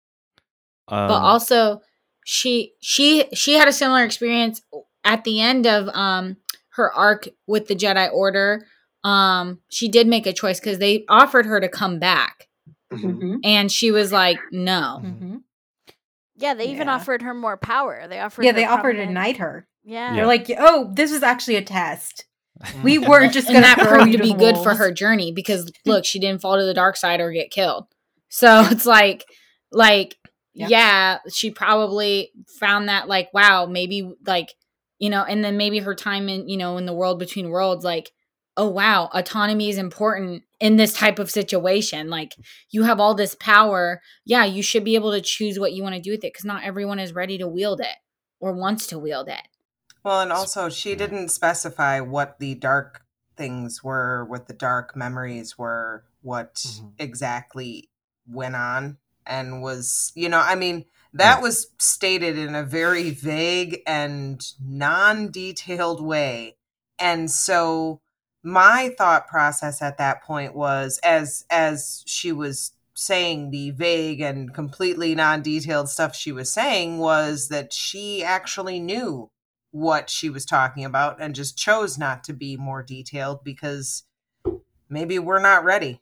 S3: Um,
S10: but also she she she had a similar experience at the end of um her arc with the Jedi Order. Um, she did make a choice because they offered her to come back,
S8: Mm-hmm.
S10: and she was like, "No."
S8: Mm-hmm.
S7: Yeah, they even
S8: Yeah.
S7: offered her more power. They offered
S8: Yeah, they offered to knight her.
S7: Yeah.
S8: They're like, oh, this is actually a test. We weren't just
S10: and
S8: going
S10: that
S8: to
S10: proved to be good for her journey because look, she didn't fall to the dark side or get killed. So it's like, like,
S8: Yeah.
S10: yeah, she probably found that like, wow, maybe like, you know, and then maybe her time in, you know, in the world between worlds, like, oh wow, autonomy is important in this type of situation. Like, you have all this power. Yeah, you should be able to choose what you want to do with it because not everyone is ready to wield it or wants to wield it.
S5: Well, and also she didn't specify what the dark things were, what the dark memories were, what
S4: Mhm.
S5: exactly went on and was, you know, I mean, that
S3: Yeah.
S5: was stated in a very vague and non-detailed way. And so my thought process at that point was as as she was saying the vague and completely non-detailed stuff she was saying was that she actually knew what she was talking about and just chose not to be more detailed because maybe we're not ready.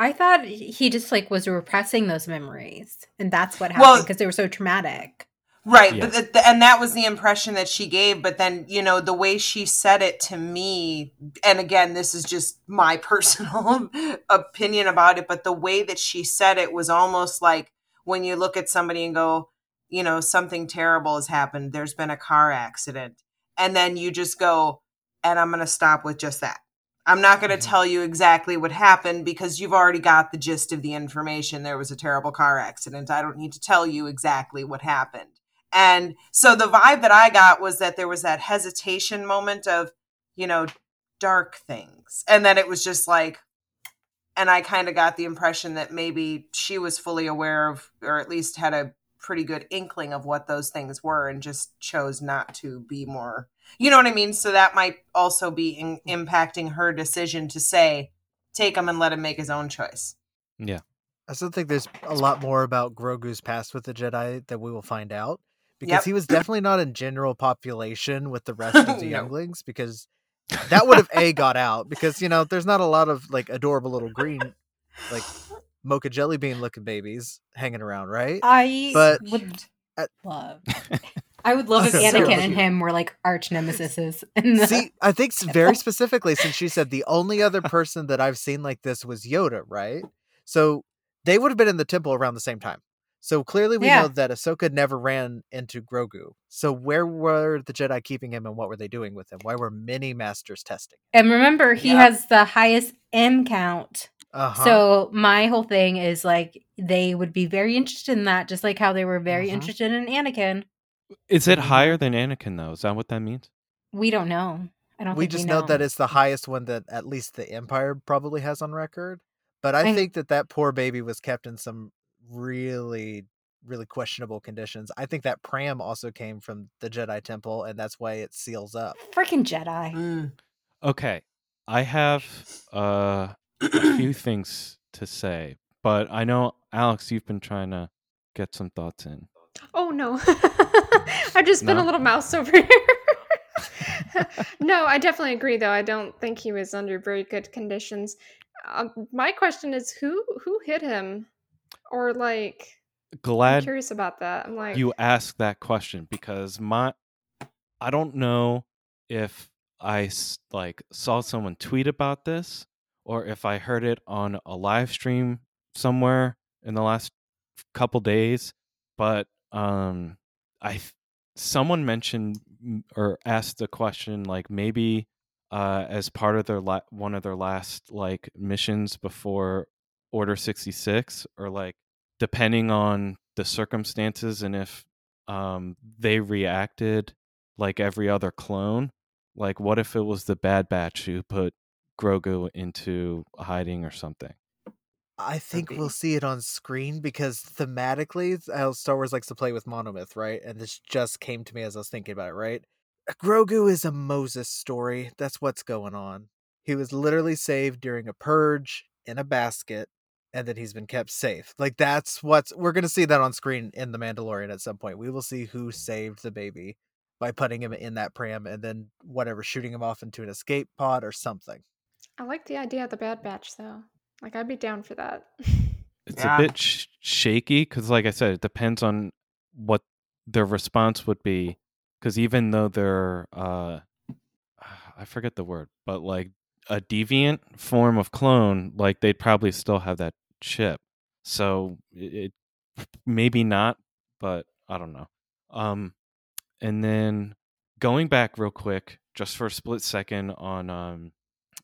S8: I thought he just like was repressing those memories, and that's what happened because they were so traumatic.
S5: Right,
S3: Yeah.
S5: but th- th- and that was the impression that she gave. But then, you know, the way she said it to me, and again, this is just my personal opinion about it, but the way that she said it was almost like when you look at somebody and go, you know, something terrible has happened. There's been a car accident, and then you just go, and I'm going to stop with just that. I'm not going to
S4: Mhm.
S5: tell you exactly what happened because you've already got the gist of the information. There was a terrible car accident. I don't need to tell you exactly what happened. And so the vibe that I got was that there was that hesitation moment of, you know, dark things. And then it was just like, and I kind of got the impression that maybe she was fully aware of, or at least had a pretty good inkling of what those things were and just chose not to be more, you know what I mean? So that might also be in, mm. impacting her decision to say, take him and let him make his own choice.
S3: yeah.
S4: I still think there's a lot more about Grogu's past with the Jedi that we will find out because
S5: Yep.
S4: he was definitely not in general population with the rest of the
S5: No.
S4: younglings because that would have a got out because you know there's not a lot of like adorable little green like mocha jelly bean looking babies hanging around, right?
S8: I
S4: But-
S8: would
S4: uh,
S8: love. I would love if Anakin and him were like arch nemesis. The,
S4: See, I think very specifically since she said the only other person that I've seen like this was Yoda, right? So they would have been in the temple around the same time. So clearly we
S8: Yeah.
S4: know that Ahsoka never ran into Grogu. So where were the Jedi keeping him and what were they doing with him? Why were many masters testing?
S8: and remember, he
S5: Yep.
S8: has the highest M count.
S4: Uh-huh.
S8: So my whole thing is like they would be very interested in that, just like how they were very
S4: Mhm.
S8: interested in Anakin.
S3: Is it
S4: Mhm.
S3: higher than Anakin though? Is that what that means?
S8: We don't know. I don't.
S4: we
S8: think
S4: just
S8: we
S4: know. that it's the highest one that at least the Empire probably has on record. But I
S8: And-
S4: think that that poor baby was kept in some really, really questionable conditions. I think that pram also came from the Jedi Temple, and that's why it seals up.
S8: freaking Jedi.
S5: Mm.
S3: Okay. I have uh, a few things to say, but I know Alex, you've been trying to get some thoughts in.
S9: Oh no. I've just been
S3: No?
S9: a little mouse over here. no, I definitely agree though. I don't think he was under very good conditions. Um, my question is who who hit him, or like I'm
S3: Glad
S9: curious about that. I'm like,
S3: you asked that question because my I don't know if I like saw someone tweet about this or if I heard it on a live stream somewhere in the last couple days, but um I someone mentioned or asked the question like maybe uh as part of their la- one of their last like missions before Order 66 or like depending on the circumstances and if um they reacted like every other clone like what if it was the bad batch who put grogu into hiding or something
S4: I think we'll see it on screen because thematically, how Star Wars likes to play with monomyth, right? And this just came to me as I was thinking about it, right? Grogu is a Moses story. That's what's going on. He was literally saved during a purge in a basket, and that he's been kept safe. Like that's what's we're gonna see that on screen in The Mandalorian at some point. We will see who saved the baby by putting him in that pram and then whatever, shooting him off into an escape pod or something.
S9: I like the idea of the Bad Batch though. Like I'd be down for that.
S3: it's
S5: Yeah.
S3: a bit sh- shaky because like i said it depends on what their response would be because even though they're uh i forget the word but like a deviant form of clone like they'd probably still have that chip so it, it maybe not but i don't know. Um and then going back real quick just for a split second on um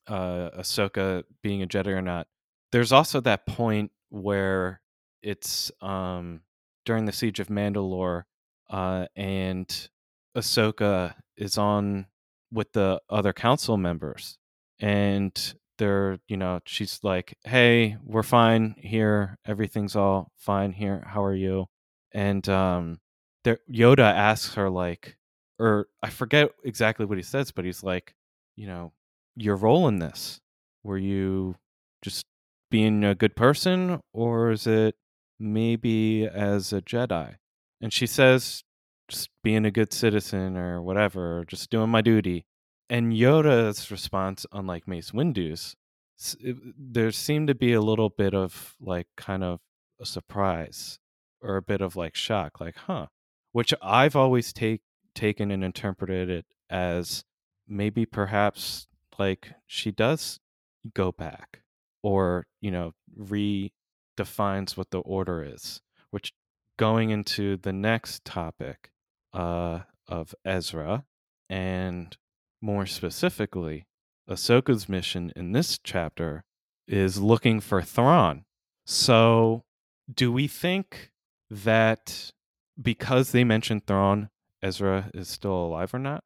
S3: uh ahsoka being a jedi or not there's also that point where it's um during the siege of Mandalore uh and Ahsoka is on with the other council members and they're you know she's like hey we're fine here everything's all fine here how are you and um there Yoda asks her like or I forget exactly what he says but he's like you know your role in this were you just being a good person or is it maybe as a Jedi? And she says, just being a good citizen or whatever, or just doing my duty. And Yoda's response, unlike Mace Windu's, there seemed to be a little bit of like kind of a surprise or a bit of like shock, like, huh, which I've always take taken and interpreted it as maybe perhaps like she does go back or you know redefines what the order is which going into the next topic uh, of ezra and more specifically ahsoka's mission in this chapter is looking for thrawn so do we think that because they mentioned thrawn ezra is still alive or not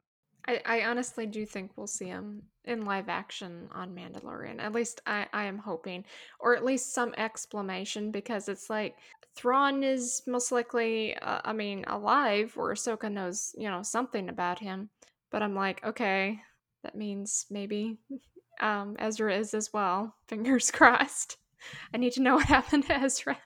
S9: I, I honestly do think we'll see him in live action on Mandalorian. At least I, I am hoping. Or at least some explanation because it's like Thrawn is most likely, uh, I mean, alive, or Ahsoka knows, you know, something about him. But I'm like, okay, that means maybe um, Ezra is as well. Fingers crossed. I need to know what happened to Ezra.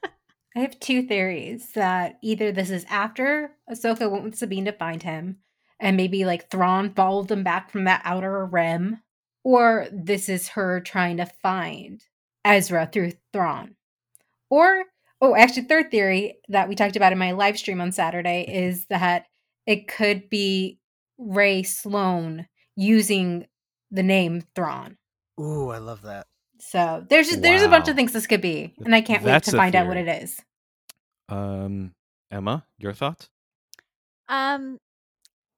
S8: I have two theories that either this is after Ahsoka went with Sabine to find him, and maybe like Thrawn followed them back from that outer rim, or this is her trying to find Ezra through Thrawn. Or, oh, actually, third theory that we talked about in my live stream on Saturday is that it could be Rae Sloane using the name Thrawn.
S4: Ooh, I love that.
S8: So there's just, there's a bunch of things this could be, and I can't wait to
S3: a
S8: find out what it is.
S3: um emma your thoughts
S7: Um,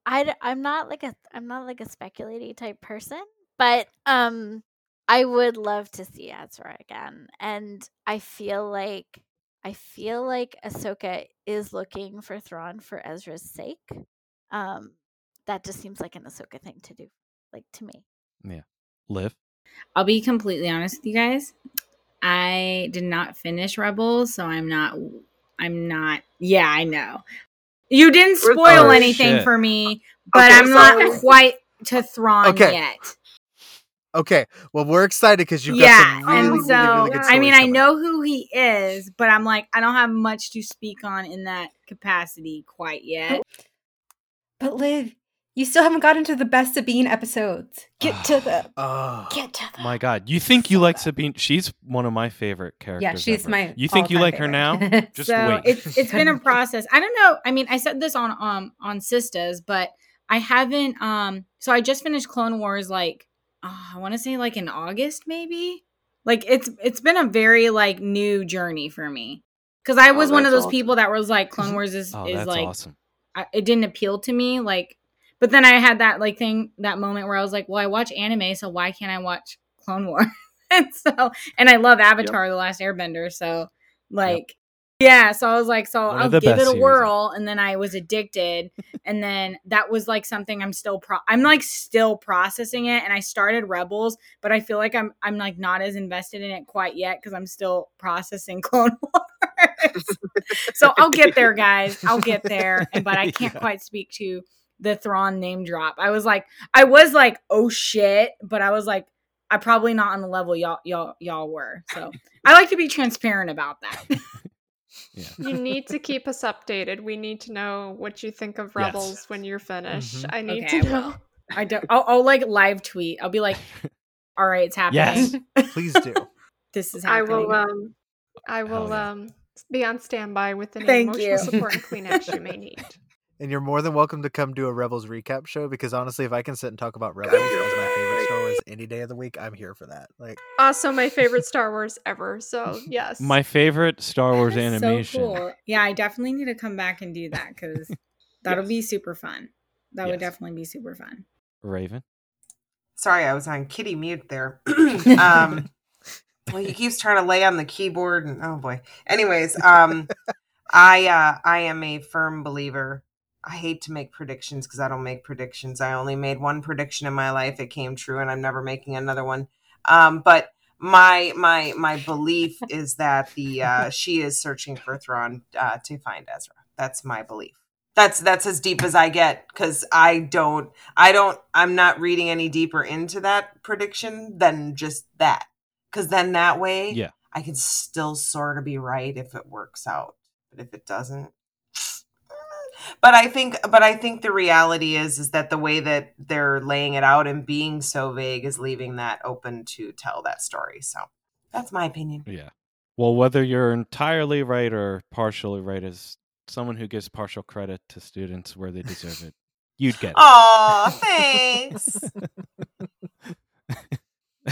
S7: I I'm not like a I'm not like a speculating type person, but um, I would love to see Ezra again, and I feel like I feel like Ahsoka is looking for Thrawn for Ezra's sake. Um, that just seems like an Ahsoka thing to do, like to me. Yeah.
S3: Liv
S10: I'll be completely honest with you guys. I did not finish Rebels, so I'm not. I'm not. Yeah, I know. You didn't spoil
S3: Oh,
S10: anything
S3: shit.
S10: for me, but
S5: Okay,
S10: I'm not quite to Thrawn
S4: Okay.
S10: yet.
S4: Okay, well we're excited because you've
S10: yeah,
S4: got some really,
S10: and so
S4: really good
S10: I mean, I know
S4: up.
S10: who he is, but I'm like, I don't have much to speak on in that capacity quite yet.
S8: But Liv, You still haven't gotten to the best Sabine episodes. Get to the
S4: Oh,
S8: get to the
S3: My God, you think you like Sabine? She's one of my favorite characters.
S8: Yeah, she's
S3: ever.
S8: my
S3: You think you
S8: all-time
S3: like her now? Just
S6: so
S3: wait.
S6: it's it's been a process. I don't know. I mean, I said this on um on Sistas, but I haven't um so I just finished Clone Wars like uh, I want to say like in August maybe. Like it's it's been a very like new journey for me. Cuz I
S11: Oh,
S6: was one of
S11: that's
S6: those people that was like. Clone Wars is
S3: oh,
S6: is
S3: that's
S6: like
S3: awesome.
S6: I, it didn't appeal to me like but then I had that like thing that moment where I was like, well, I watch anime, so why can't I watch Clone War? and so and I love Avatar: The Last Airbender, so like yeah, so I was like, so
S3: One
S6: I'll give it a
S3: series
S6: whirl, and then I was addicted, and then that was like something I'm still pro- I'm like still processing it, and I started Rebels, but I feel like I'm I'm like not as invested in it quite yet because I'm still processing Clone Wars. so I'll get there, guys. I'll get there, and but I can't
S3: Yeah.
S6: quite speak to the Thrawn name drop. I was like, I was like, oh shit, but I was like, I probably not on the level y'all y'all y'all were. So I like to be transparent about that.
S9: You need to keep us updated. We need to know what you think of
S3: Yes.
S9: Rebels when you're finished.
S4: Mhm.
S9: I need
S6: Okay,
S9: to know.
S6: will. I don't. I'll, I'll like live tweet. I'll be like, all right, it's happening.
S3: Yes.
S4: please do.
S6: This is happening.
S9: I will um I will
S3: yeah.
S9: um be on standby with any
S6: Thank
S9: emotional
S6: you.
S9: support and Kleenex you may need.
S4: And you're more than welcome to come do a Rebels recap show because honestly, if I can sit and talk about Rebels as my favorite Star Wars any day of the week, I'm here for that. Like,
S9: Also my favorite Star Wars ever. So yes.
S3: My favorite Star Wars animation.
S6: So cool. Yeah, I definitely need to come back and do that because that'll be super fun. That would definitely be super fun.
S3: Rayven.
S5: Sorry, I was on kitty mute there. um, well, he keeps trying to lay on the keyboard, and oh boy. Anyways, um, I uh, I am a firm believer. I hate to make predictions because I don't make predictions. I only made one prediction in my life. It came true, and I'm never making another one. Um, but my my my belief is that the uh, she is searching for Thrawn uh, to find Ezra. That's my belief. That's that's as deep as I get because I don't I don't I'm not reading any deeper into that prediction than just that. Because then that way
S3: Yeah.
S5: I can still sort of be right if it works out. But if it doesn't but I think but I think the reality is is that the way that they're laying it out and being so vague is leaving that open to tell that story. So that's my opinion.
S3: Yeah. Well, whether you're entirely right or partially right, as someone who gives partial credit to students where they deserve it, you'd get
S5: Aw, thanks.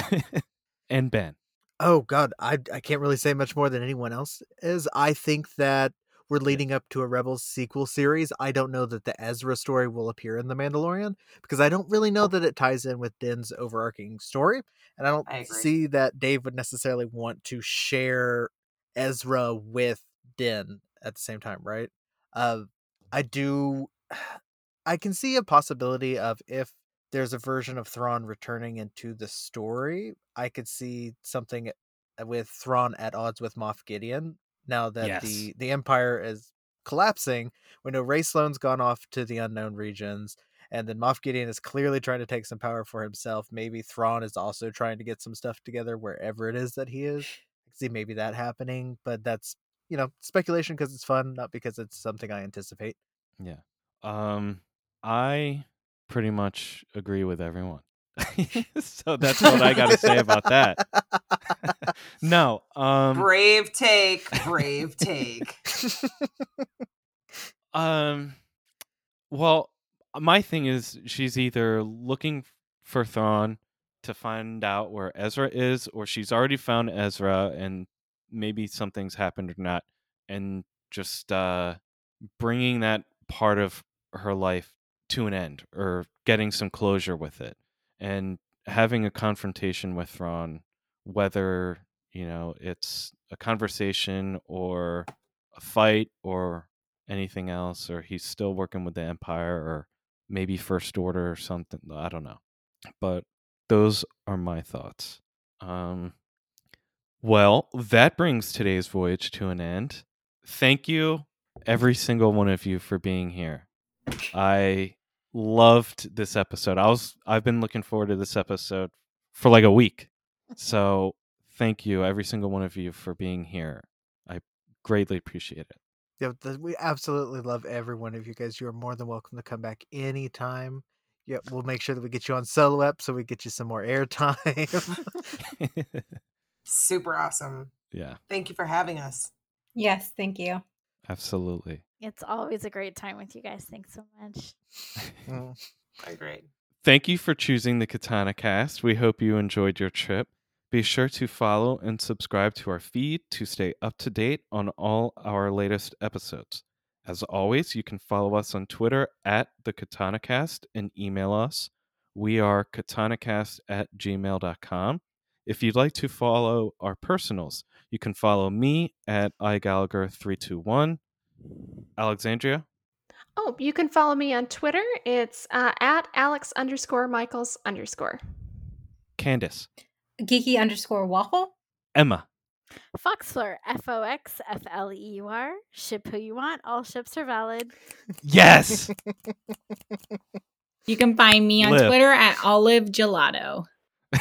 S3: and Ben.
S4: oh god, I I can't really say much more than anyone else is. I think that we're leading up to a Rebels sequel series. I don't know that the Ezra story will appear in The Mandalorian because I don't really know that it ties in with Din's overarching story, and I don't
S5: I
S4: see that Dave would necessarily want to share Ezra with Din at the same time, right? Uh, I do. I can see a possibility of if there's a version of Thrawn returning into the story, I could see something with Thrawn at odds with Moff Gideon. Now that
S3: Yes.
S4: the the Empire is collapsing, we know Rae Sloane's gone off to the unknown regions, and then Moff Gideon is clearly trying to take some power for himself. Maybe Thrawn is also trying to get some stuff together wherever it is that he is. I see maybe that happening, but that's you know speculation because it's fun, not because it's something I anticipate.
S3: Yeah. Um, I pretty much agree with everyone. so that's what I got to say about that. no. Um.
S5: brave take, brave take.
S3: Um, well, my thing is she's either looking for Thrawn to find out where Ezra is, or she's already found Ezra and maybe something's happened or not, and just uh, bringing that part of her life to an end or getting some closure with it and having a confrontation with Thrawn, whether you know it's a conversation or a fight or anything else, or he's still working with the Empire, or maybe First Order or something. I don't know, but those are my thoughts. Um, well, that brings today's voyage to an end. Thank you, every single one of you, for being here. I loved this episode. I was I've been looking forward to this episode for like a week. So thank you, every single one of you, for being here. I greatly appreciate it.
S4: Yeah, th- we absolutely love every one of you guys. You are more than welcome to come back anytime. Yeah, we'll make sure that we get you on solo ep so we get you some more airtime.
S5: Super awesome.
S3: yeah,
S5: Thank you for having us.
S8: Yes, thank you.
S3: absolutely.
S7: It's always a great time with you guys. Thanks so much.
S4: Mm.
S5: Agreed.
S3: Thank you for choosing the Khetanna Cast. We hope you enjoyed your trip. Be sure to follow and subscribe to our feed to stay up to date on all our latest episodes. As always, you can follow us on Twitter at the Khetanna Cast and email us. We are khetannacast at gmail.com. If you'd like to follow our personals, you can follow me at iGallagher321. Alexandria,
S9: Oh, you can follow me on Twitter. It's uh, at Alex underscore Michaels underscore.
S3: Candace,
S8: Geeky underscore waffle.
S3: Emma,
S7: Foxfleur, F O X F L E U R. Ship who you want. All ships are valid.
S3: Yes!
S10: You can find me on
S3: Liv.
S10: Twitter at Olive Gelato.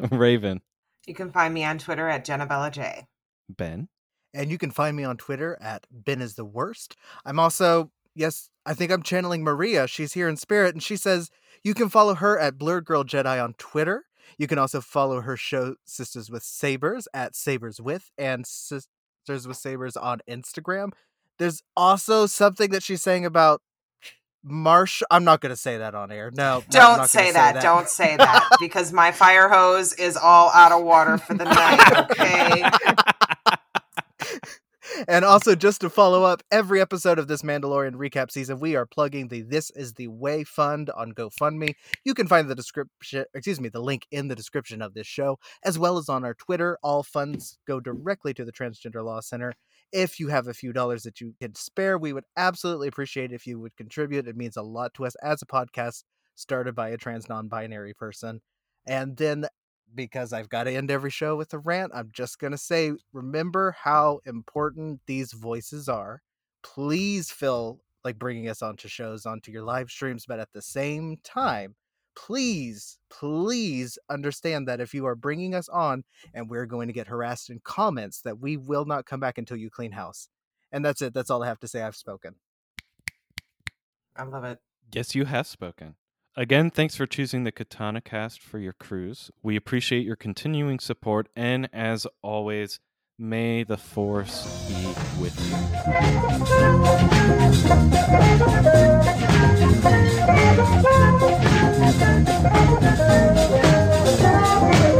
S3: Rayven,
S5: You can find me on Twitter at Jennabella J.
S3: Ben,
S4: And you can find me on Twitter at Ben is the worst. I'm also, yes, I think I'm channeling Maria. She's here in spirit, and she says you can follow her at Blerd Girl Jedi on Twitter. You can also follow her show Sistas with Sabers at Sabers with and Sistas with Sabers on Instagram. There's also something that she's saying about Marsh. I'm not going to say that on air. No,
S5: Don't
S4: gonna
S5: say that. Don't say that because my fire hose is all out of water for the night. Okay.
S4: And also, just to follow up, every episode of this Mandalorian recap season, we are plugging the This Is the Way Fund on GoFundMe. You can find the description, excuse me, the link in the description of this show, as well as on our Twitter. All funds go directly to the Transgender Law Center. If you have a few dollars that you can spare, we would absolutely appreciate if you would contribute. It means a lot to us as a podcast started by a trans non binary person. And then because I've got to end every show with a rant, I'm just going to say remember how important these voices are. Please feel like bringing us onto shows, onto your live streams, but at the same time, please, please understand that if you are bringing us on and we're going to get harassed in comments, that we will not come back until you clean house. And that's it. That's all I have to say. I've spoken.
S5: I love it.
S3: Yes, you have spoken. Again, thanks for choosing the Khetanna cast for your cruise. We appreciate your continuing support, and as always, may the Force be with you.